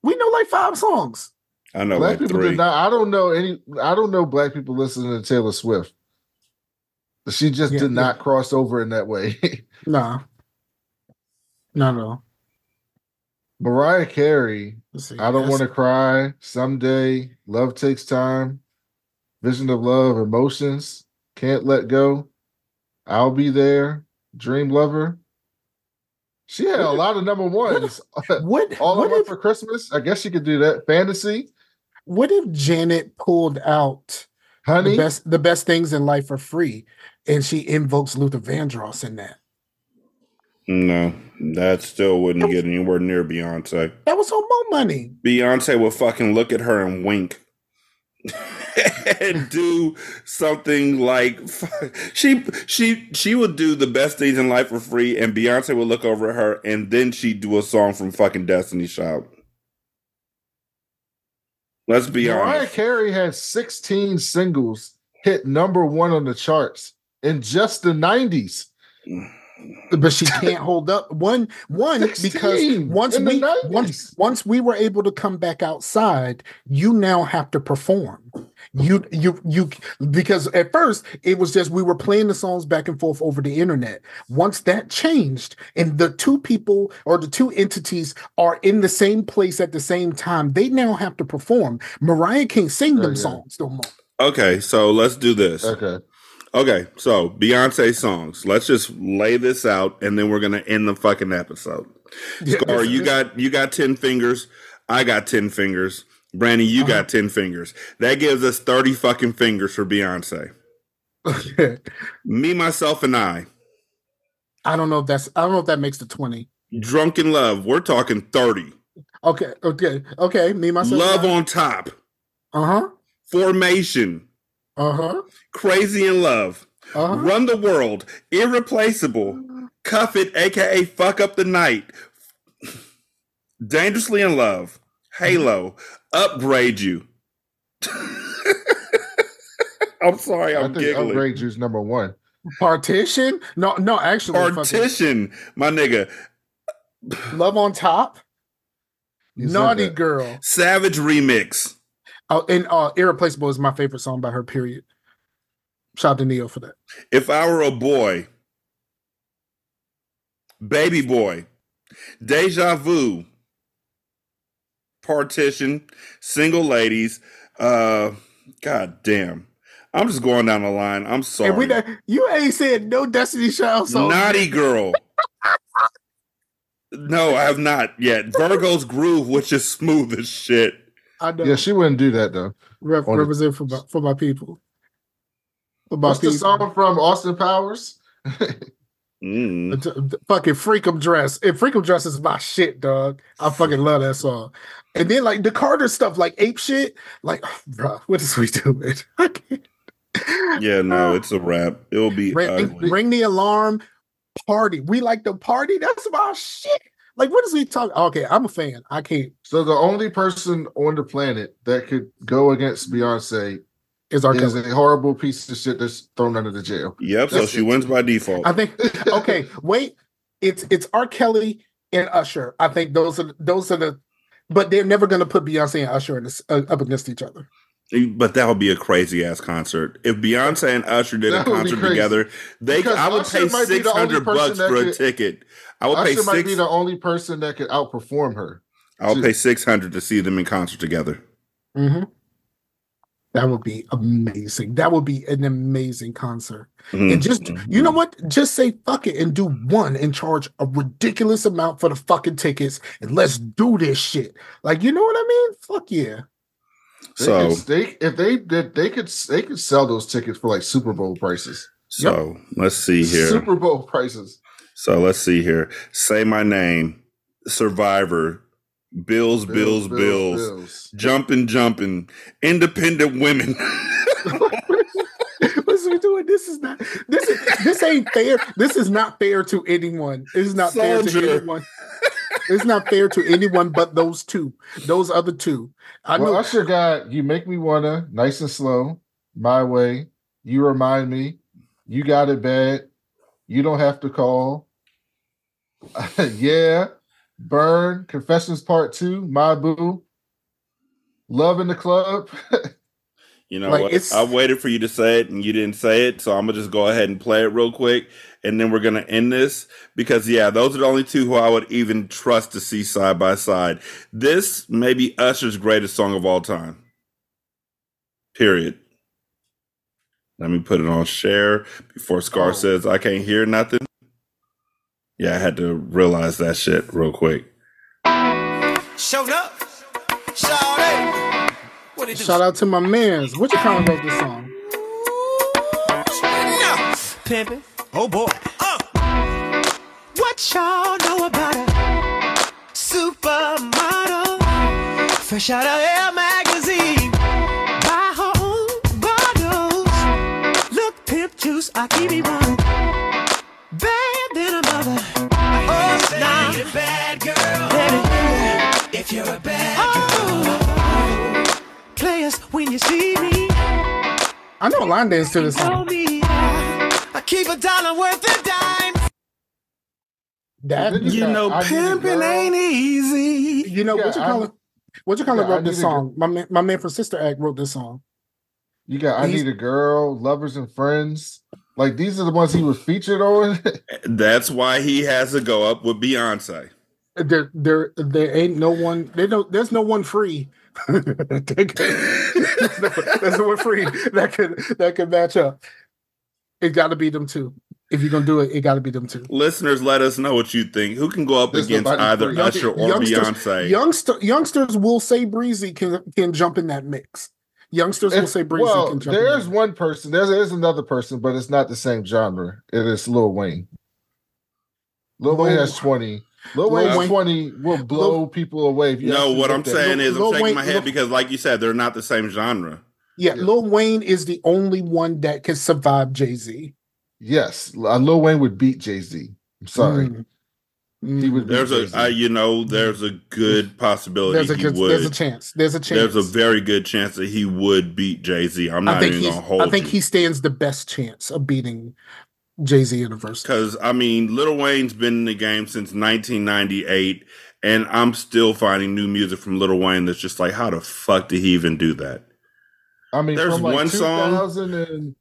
[SPEAKER 2] we know like five songs.
[SPEAKER 1] I know
[SPEAKER 3] black
[SPEAKER 1] like
[SPEAKER 3] people
[SPEAKER 1] three.
[SPEAKER 3] did not. I don't know any. I don't know black people listening to Taylor Swift. She just
[SPEAKER 2] Yeah,
[SPEAKER 3] did
[SPEAKER 2] yeah.
[SPEAKER 3] not cross over in that way.
[SPEAKER 2] Nah. not at all.
[SPEAKER 3] Mariah Carey,
[SPEAKER 2] see.
[SPEAKER 3] I don't
[SPEAKER 2] That's-
[SPEAKER 3] want to cry. Someday, love takes time. Vision of love, emotions, can't let go. I'll be there. Dream lover. She had a lot of number ones.
[SPEAKER 2] What
[SPEAKER 3] All I
[SPEAKER 2] what
[SPEAKER 3] want
[SPEAKER 2] if
[SPEAKER 3] for Christmas. I guess she could do that. Fantasy,
[SPEAKER 2] what if Janet pulled out
[SPEAKER 3] honey.
[SPEAKER 2] the best the best things in life are free and she invokes Luther Vandross in that?
[SPEAKER 1] No, that still wouldn't get anywhere near Beyonce.
[SPEAKER 2] That was on Mo Money.
[SPEAKER 1] Beyonce would fucking look at her and wink. and do something like she she she would do the best things in life for free and Beyonce would look over at her and then she'd do a song from fucking Destiny's Child. Let's be
[SPEAKER 3] Mariah
[SPEAKER 1] honest.
[SPEAKER 3] Carey had 16 singles hit number one on the charts in just the 90s.
[SPEAKER 2] But she can't hold up. One one because once we once once we were able to come back outside, you now have to perform. You you you because at first it was just we were playing the songs back and forth over the internet. Once that changed and the two people or the two entities are in the same place at the same time, they now have to perform. Mariah can't sing
[SPEAKER 3] Oh,
[SPEAKER 2] them
[SPEAKER 3] yeah.
[SPEAKER 2] songs no more.
[SPEAKER 1] Okay, so let's do this.
[SPEAKER 3] Okay.
[SPEAKER 1] Okay, so Beyonce songs. Let's just lay this out and then we're gonna end the fucking episode. Scar, you got you got 10 fingers. I got 10 fingers. Brandy, you
[SPEAKER 2] Uh-huh.
[SPEAKER 1] got 10 fingers. That gives us 30 fucking fingers for Beyonce.
[SPEAKER 2] Okay.
[SPEAKER 1] Me, myself, and I.
[SPEAKER 2] I don't know if that's I don't know if that makes the 20.
[SPEAKER 1] Drunken love. We're talking 30.
[SPEAKER 2] Okay, okay, okay. Me myself.
[SPEAKER 1] Love on top.
[SPEAKER 2] Uh-huh.
[SPEAKER 1] Formation.
[SPEAKER 2] Uh-huh.
[SPEAKER 1] Crazy in love.
[SPEAKER 2] Uh-huh.
[SPEAKER 1] Run the world. Irreplaceable. Cuff it, aka fuck up the night. Dangerously in love. Halo. Upgrade you. I'm sorry,
[SPEAKER 3] I
[SPEAKER 1] I'm
[SPEAKER 3] think
[SPEAKER 1] giggling.
[SPEAKER 3] Upgrade Juice number one.
[SPEAKER 2] Partition? No, no, actually fucking
[SPEAKER 1] Partition, my nigga.
[SPEAKER 2] Love on Top.
[SPEAKER 3] Said
[SPEAKER 2] Naughty. Girl.
[SPEAKER 1] Savage remix.
[SPEAKER 2] Oh, and uh Irreplaceable is my favorite song by her, period. Shout out to Ne-Yo for that.
[SPEAKER 1] If I were a boy, baby boy, deja vu, partition, single ladies. Uh, god damn. I'm just going down the line. I'm sorry.
[SPEAKER 2] And we done- you ain't said no Destiny Child song.
[SPEAKER 1] Naughty girl. no, I have not yet. Virgo's groove, which is smooth as shit.
[SPEAKER 2] I know.
[SPEAKER 3] Yeah, she wouldn't do that though.
[SPEAKER 2] Rep-
[SPEAKER 3] on the-
[SPEAKER 2] represent for my, for my people. For my
[SPEAKER 3] What's the song from Austin Powers?
[SPEAKER 1] Mm.
[SPEAKER 2] T- t- fucking Freakum Dress. And Freakum Dress is my shit, dog. I fucking love that song. And then like the Carter stuff, like ape shit. Like, bro, what is we doing? I can't.
[SPEAKER 1] Yeah, no, it's a wrap. It'll be
[SPEAKER 2] ring,
[SPEAKER 1] ugly.
[SPEAKER 2] ring the alarm. Party. We like the party. That's my shit. Like, what is he talking? Okay, I'm a fan. I can't.
[SPEAKER 3] So the only person on the planet that could go against Beyonce
[SPEAKER 2] Is our
[SPEAKER 3] is a horrible piece of shit that's thrown under the jail.
[SPEAKER 1] Yep. So she
[SPEAKER 3] it.
[SPEAKER 1] wins by default.
[SPEAKER 2] I think. Okay, wait. It's it's R. Kelly and Usher. I think those are those are the. But they're never going to put Beyonce and Usher in this, uh, up against each other.
[SPEAKER 1] But that would be a crazy ass concert. If Beyonce and Usher did a
[SPEAKER 3] That would be
[SPEAKER 1] concert together, they
[SPEAKER 3] Because
[SPEAKER 1] I would
[SPEAKER 3] Usher
[SPEAKER 1] pay
[SPEAKER 3] might be
[SPEAKER 1] six
[SPEAKER 3] the only
[SPEAKER 1] hundred
[SPEAKER 3] person
[SPEAKER 1] bucks
[SPEAKER 3] that
[SPEAKER 1] for a
[SPEAKER 3] could-
[SPEAKER 1] ticket. I would pay
[SPEAKER 3] Usher might be the only person that could outperform her.
[SPEAKER 1] I would pay six hundred to see them in concert together.
[SPEAKER 2] Mm-hmm. That would be amazing. That would be an amazing concert.
[SPEAKER 1] Mhm.
[SPEAKER 2] And just you know what? Just say fuck it and do one and charge a ridiculous amount for the fucking tickets and let's do this shit. Like you know what I mean? Fuck yeah.
[SPEAKER 3] They
[SPEAKER 1] So
[SPEAKER 3] could, they if they did they could they could sell those tickets for like Super Bowl prices.
[SPEAKER 1] so let's see here.
[SPEAKER 3] Super Bowl prices.
[SPEAKER 1] So let's see here. Say my name. Survivor. Bills, Bills, Bills.
[SPEAKER 3] Bills.
[SPEAKER 1] Jumping, jumping. Independent women.
[SPEAKER 2] What's we doing? This is not this is this ain't fair. This is not fair to anyone. This is not fair to anyone. It's not fair to anyone but those two. Those other two. I
[SPEAKER 3] well,
[SPEAKER 2] know
[SPEAKER 3] Usher got "You Make Me Wanna," nice and slow, my way. You remind me, you got it bad. You don't have to call. yeah, burn. Confessions Part Two, my boo. Love in the club.
[SPEAKER 1] You know
[SPEAKER 2] Like,
[SPEAKER 1] what?
[SPEAKER 2] it's-
[SPEAKER 1] I waited for you to say it and you didn't say it, so I'm gonna just go ahead and play it real quick, and then we're gonna end this because yeah, those are the only two who I would even trust to see side by side. This may be Usher's greatest song of all time. Period. Let me put it on share before Scar
[SPEAKER 3] Oh.
[SPEAKER 1] says I can't hear nothing. Yeah, I had to realize that shit real quick.
[SPEAKER 4] Showed up. Shout it. What it do?
[SPEAKER 2] shout out to my mans. What you kind of wrote this song?
[SPEAKER 4] Yeah. Pimpin'. Oh boy. Uh. What y'all know about a supermodel? Fresh out of Air magazine. Buy her own bottles. Look, pimp juice, I keep it one. A bad girl. Baby, if you're a bad girl. Oh. Players, when you see me.
[SPEAKER 2] I know a line dance to this song.
[SPEAKER 4] me I keep a dollar worth a dime.
[SPEAKER 2] That
[SPEAKER 1] You
[SPEAKER 3] got
[SPEAKER 1] know,
[SPEAKER 3] I
[SPEAKER 1] pimping ain't easy.
[SPEAKER 2] you know
[SPEAKER 3] Yeah,
[SPEAKER 2] what you
[SPEAKER 3] I-
[SPEAKER 2] call it? What you call it?
[SPEAKER 3] yeah, I
[SPEAKER 2] Wrote this
[SPEAKER 3] need a gr-
[SPEAKER 2] song. My man, my man from Sister Act wrote this song.
[SPEAKER 3] You got I
[SPEAKER 2] He's-
[SPEAKER 3] Need a Girl, Lovers and Friends. Like these are the ones he was featured on.
[SPEAKER 1] That's why he has to go up with Beyonce.
[SPEAKER 2] There, there, there ain't no one. There no, there's no one free. there's no one free that could that could match up. It got to be them two. If you're gonna do it, it got to be them two.
[SPEAKER 1] Listeners, let us know what you think. Who can go up
[SPEAKER 3] There's
[SPEAKER 1] against either
[SPEAKER 3] free.
[SPEAKER 1] Usher or
[SPEAKER 2] Youngsters-
[SPEAKER 1] Beyonce?
[SPEAKER 2] Youngster, youngsters will say Breezy can can jump in that mix. Youngsters will say Breezy
[SPEAKER 3] well,
[SPEAKER 2] can jump.
[SPEAKER 3] there's
[SPEAKER 2] that.
[SPEAKER 3] one person. There's there's another person, but it's not the same genre. It is Lil Wayne. Lil,
[SPEAKER 2] Lil-
[SPEAKER 3] Wayne has twenty. Lil,
[SPEAKER 2] Lil
[SPEAKER 3] Wayne's
[SPEAKER 2] Wayne-
[SPEAKER 3] twenty will blow people away. If you
[SPEAKER 1] No, what I'm
[SPEAKER 3] look at
[SPEAKER 1] saying
[SPEAKER 3] it.
[SPEAKER 1] is I'm shaking
[SPEAKER 2] Wayne-
[SPEAKER 1] my head
[SPEAKER 2] Lil-
[SPEAKER 1] because, like you said, they're not the same genre.
[SPEAKER 2] Yeah,
[SPEAKER 3] Yeah.
[SPEAKER 2] Lil Wayne is the only one that can survive Jay Z.
[SPEAKER 3] yes, Lil Wayne would beat Jay Z. I'm sorry,
[SPEAKER 2] Mm.
[SPEAKER 3] He would.
[SPEAKER 1] There's a, you know, there's a good possibility
[SPEAKER 2] There's a
[SPEAKER 1] he
[SPEAKER 2] good,
[SPEAKER 1] would.
[SPEAKER 2] there's a chance. There's a chance.
[SPEAKER 1] There's a very good chance that he would beat Jay Z. I'm not even gonna hold
[SPEAKER 2] I think
[SPEAKER 1] you.
[SPEAKER 2] he stands the best chance of beating Jay Z University.
[SPEAKER 1] Because I mean, Little Wayne's been in the game since 1998, and I'm still finding new music from Little Wayne that's just like, how the fuck did he even do that?
[SPEAKER 3] I mean,
[SPEAKER 1] there's
[SPEAKER 3] from like
[SPEAKER 1] one song-
[SPEAKER 3] and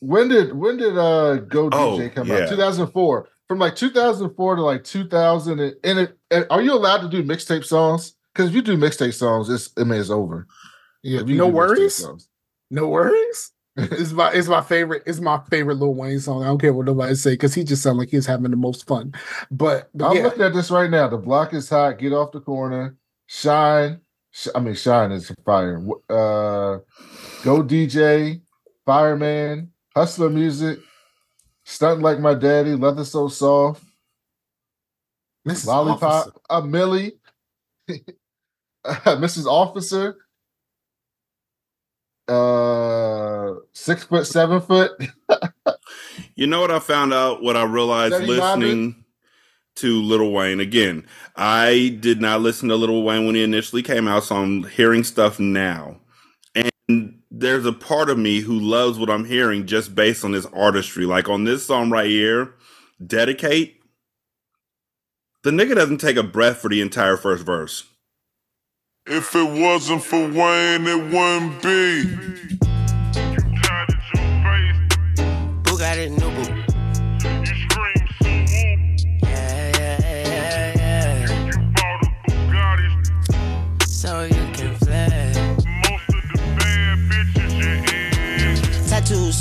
[SPEAKER 3] when did when did uh Go
[SPEAKER 1] Oh,
[SPEAKER 3] DJ come
[SPEAKER 1] yeah.
[SPEAKER 3] out? 2004. From like 2004 to like 2000, and, and, it, and are you allowed to do mixtape songs? Because if you do mixtape songs, it's I mean it's over.
[SPEAKER 2] Yeah, no worries. No worries. it's my it's my favorite. It's my favorite Lil Wayne song. I don't care what nobody say because he just sounds like he's having the most fun. But, but
[SPEAKER 3] I'm
[SPEAKER 2] yeah,
[SPEAKER 3] looking at this right now. The block is hot. Get off the corner. Shine. Sh- I mean, shine is fire. Uh, go DJ. Fireman. Hustler music. Stunting like my daddy. Leather so soft.
[SPEAKER 2] Mrs.
[SPEAKER 3] Lollipop.
[SPEAKER 2] Officer.
[SPEAKER 3] A Milli. Mrs. Officer. Uh, six foot, seven foot.
[SPEAKER 1] You know what I found out? What I realized listening, to Little Wayne again. I did not listen to Little Wayne when he initially came out, so I'm hearing stuff now. There's a part of me who loves what I'm hearing just based on his artistry. Like on this song right here, Dedicate, the nigga doesn't take a breath for the entire first verse.
[SPEAKER 7] If it wasn't for Wayne, it wouldn't be.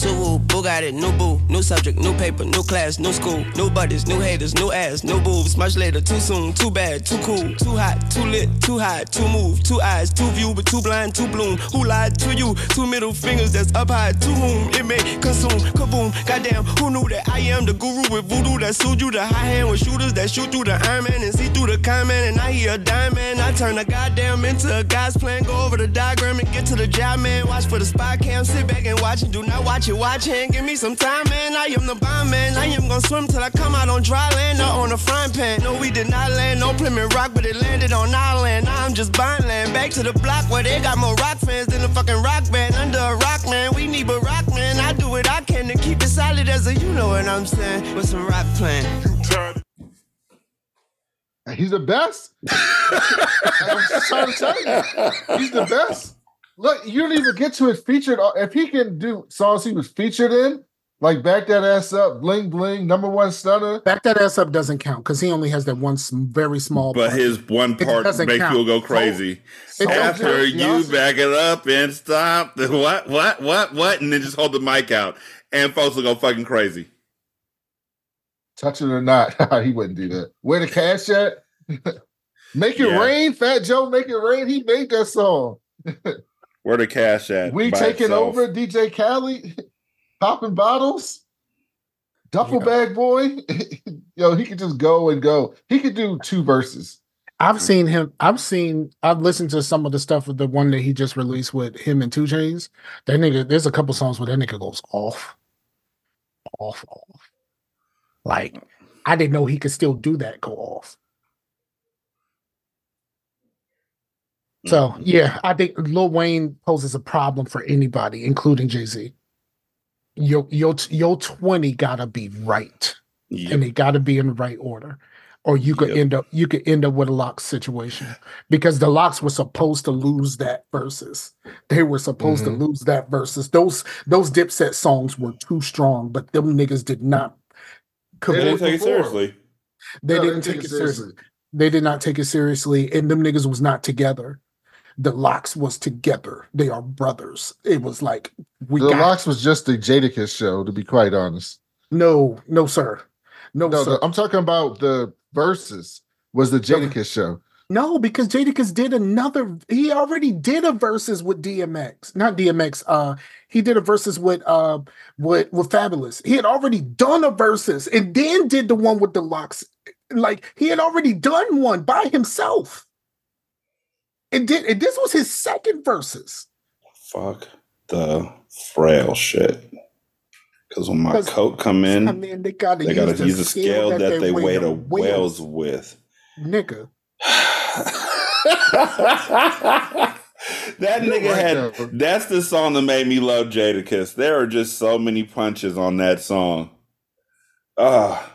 [SPEAKER 4] so Tattoo, Suwu, Bugatti, new boo, new subject, new paper, new class, new school, new buddies, new haters, new ass, new boobs. Much later, too soon, too bad, too cool, too hot, too lit, too high, too move, two eyes, too view, but too blind, too bloom. Who lied to you? Two middle fingers that's up high, to whom it may consume. Kaboom, goddamn, who knew that I am the guru with voodoo that sued you? The high hand with shooters that shoot through the Iron Man and see through the comment. And I hear a diamond, I turn a goddamn into a guy's plan. Go over the diagram and get to the job, man. Watch for the spy cam, sit back and watch and do not watch it. Watch hand, give me some time, man. I am the bomb, man. I am gonna swim till I come out on dry land or on a frying pan. No, we did not land, no Plymouth Rock, but it landed on our land. Now I'm just buying land. Back to the block where they got more rock fans than a fucking rock band. Under a rock, man. We need but rock, man. I do what I can to keep it solid as a, you know what I'm saying, with some rock playing.
[SPEAKER 3] He's the best. I'm trying to tell you, he's the best. Look, you don't even get to his featured. Uh, if he can do songs he was featured in, like "Back That Ass Up," "Bling Bling," "Number One Stunner,"
[SPEAKER 2] Back that ass up doesn't count because he only has that one very small.
[SPEAKER 1] But
[SPEAKER 2] part.
[SPEAKER 1] his one part
[SPEAKER 2] doesn't
[SPEAKER 1] makes
[SPEAKER 2] count.
[SPEAKER 1] people go crazy.
[SPEAKER 2] Oh, it doesn't
[SPEAKER 1] After
[SPEAKER 2] count.
[SPEAKER 1] you
[SPEAKER 3] Beyonce.
[SPEAKER 1] back it up and stop, the what, what, what, what, and then just hold the mic out, and folks will go fucking crazy.
[SPEAKER 3] touch it or not, he wouldn't do that. Where the cash at? make it
[SPEAKER 1] Yeah.
[SPEAKER 3] rain, Fat Joe. Make it rain. He made that song.
[SPEAKER 1] Where the cash at?
[SPEAKER 3] We taking
[SPEAKER 1] itself?
[SPEAKER 3] over DJ Khaled, popping bottles, duffel
[SPEAKER 2] Yeah.
[SPEAKER 3] bag boy. Yo, he could just go and go. He could do two verses.
[SPEAKER 2] I've seen him. I've seen. I've listened to some of the stuff with the one that he just released with him and 2 Chainz. That nigga. There's a couple songs where that nigga goes off, off, off. Like I didn't know he could still do that. Go off. So
[SPEAKER 1] Mhm.
[SPEAKER 2] yeah, I think Lil Wayne poses a problem for anybody, including Jay Z. Your your your twenty gotta be right,
[SPEAKER 1] Yep.
[SPEAKER 2] and it gotta be in the right order, or you could
[SPEAKER 1] Yep.
[SPEAKER 2] end up you could end up with a Lox situation because the Lox were supposed to lose that Verzuz. They were supposed
[SPEAKER 3] Mhm.
[SPEAKER 2] to lose that Verzuz. Those those Dipset songs were too strong, but them niggas did not.
[SPEAKER 1] They didn't
[SPEAKER 2] They,
[SPEAKER 1] take it seriously.
[SPEAKER 2] they
[SPEAKER 3] No,
[SPEAKER 2] didn't take it seriously. They did not take it seriously, and them niggas was not together. The Lox was together. They are brothers. It was like we
[SPEAKER 3] the Lox was just the Jadakiss show, to be quite honest.
[SPEAKER 2] no, no, sir, no,
[SPEAKER 3] No,
[SPEAKER 2] sir,
[SPEAKER 3] the- I'm talking about the verses. Was the Jadakiss show?
[SPEAKER 2] no, because Jadakiss did another. He already did a Verzuz with DMX, not DMX. Uh, he did a Verzuz with uh with with Fabolous. He had already done a Verzuz and then did the one with the Lox. Like he had already done one by himself. It did. And this was his second Verzuz.
[SPEAKER 1] Fuck the frail shit. Because when my
[SPEAKER 2] 'Cause-
[SPEAKER 1] coat come in,
[SPEAKER 2] I mean, they gotta,
[SPEAKER 1] they gotta
[SPEAKER 2] use,
[SPEAKER 1] use a scale that, they weigh the
[SPEAKER 2] whales.
[SPEAKER 1] whales with.
[SPEAKER 2] Nigga,
[SPEAKER 1] that nigga
[SPEAKER 3] right,
[SPEAKER 1] had
[SPEAKER 3] though.
[SPEAKER 1] that's the song that made me love Jadakiss. There are just so many punches on that song. Ah,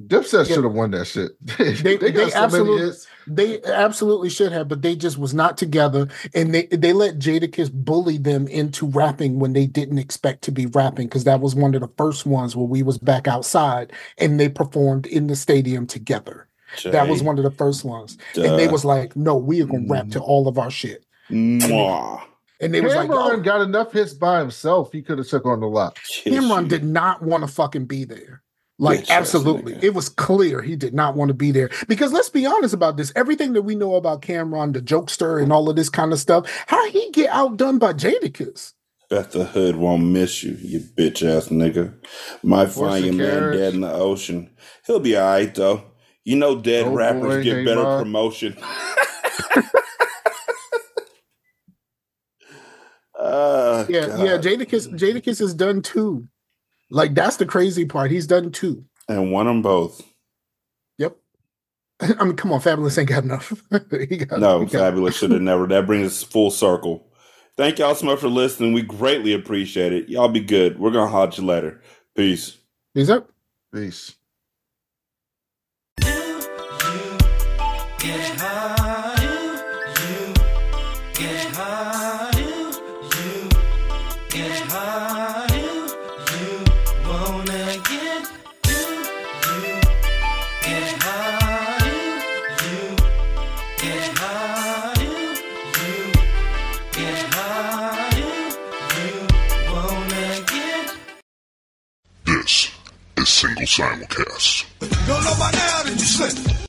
[SPEAKER 3] Dipset
[SPEAKER 2] Yeah.
[SPEAKER 3] should have won that shit.
[SPEAKER 2] They- they
[SPEAKER 3] got so many
[SPEAKER 2] absolutely- they absolutely should have, but they just was not together, and they they let Jadakiss bully them into rapping when they didn't expect to be rapping, because that was one of the first ones where we was back outside and they performed in the stadium together. That was one of the first ones, and they was like, "No, we are gonna rap
[SPEAKER 3] Mm.
[SPEAKER 2] to all of our shit,"
[SPEAKER 1] Mwah.
[SPEAKER 2] and they was like, Cam'ron
[SPEAKER 3] got enough hits by himself. He could have took on the lot.
[SPEAKER 1] Kiss Cam'ron
[SPEAKER 2] did not want to fucking be there. Like,
[SPEAKER 1] Bitch
[SPEAKER 2] absolutely.
[SPEAKER 1] nigga.
[SPEAKER 2] It was clear he did not want to be there. Because let's be honest about this. Everything that we know about Cam'ron, the jokester, and all of this kind of stuff, how he get outdone by Jadakiss?
[SPEAKER 1] Bet the hood won't miss you, you bitch ass nigga. Might
[SPEAKER 3] Horse
[SPEAKER 1] find your man dead in the ocean. He'll be alright though. You know, dead
[SPEAKER 3] Oh,
[SPEAKER 1] rappers
[SPEAKER 3] boy,
[SPEAKER 1] get
[SPEAKER 3] hey,
[SPEAKER 1] better
[SPEAKER 3] Ma.
[SPEAKER 1] promotion. uh,
[SPEAKER 2] Yeah,
[SPEAKER 1] God.
[SPEAKER 2] yeah. Jadakiss, Jadakiss is done too. Like that's the crazy part. He's done two
[SPEAKER 1] and won them both.
[SPEAKER 2] Yep. I mean, come on, Fabolous ain't got enough. got,
[SPEAKER 1] no, Fabolous should have never. That brings us full circle. Thank y'all so much for listening. We greatly appreciate it. Y'all be good. We're gonna holler you later. Peace.
[SPEAKER 2] Peace up.
[SPEAKER 4] Peace.
[SPEAKER 8] This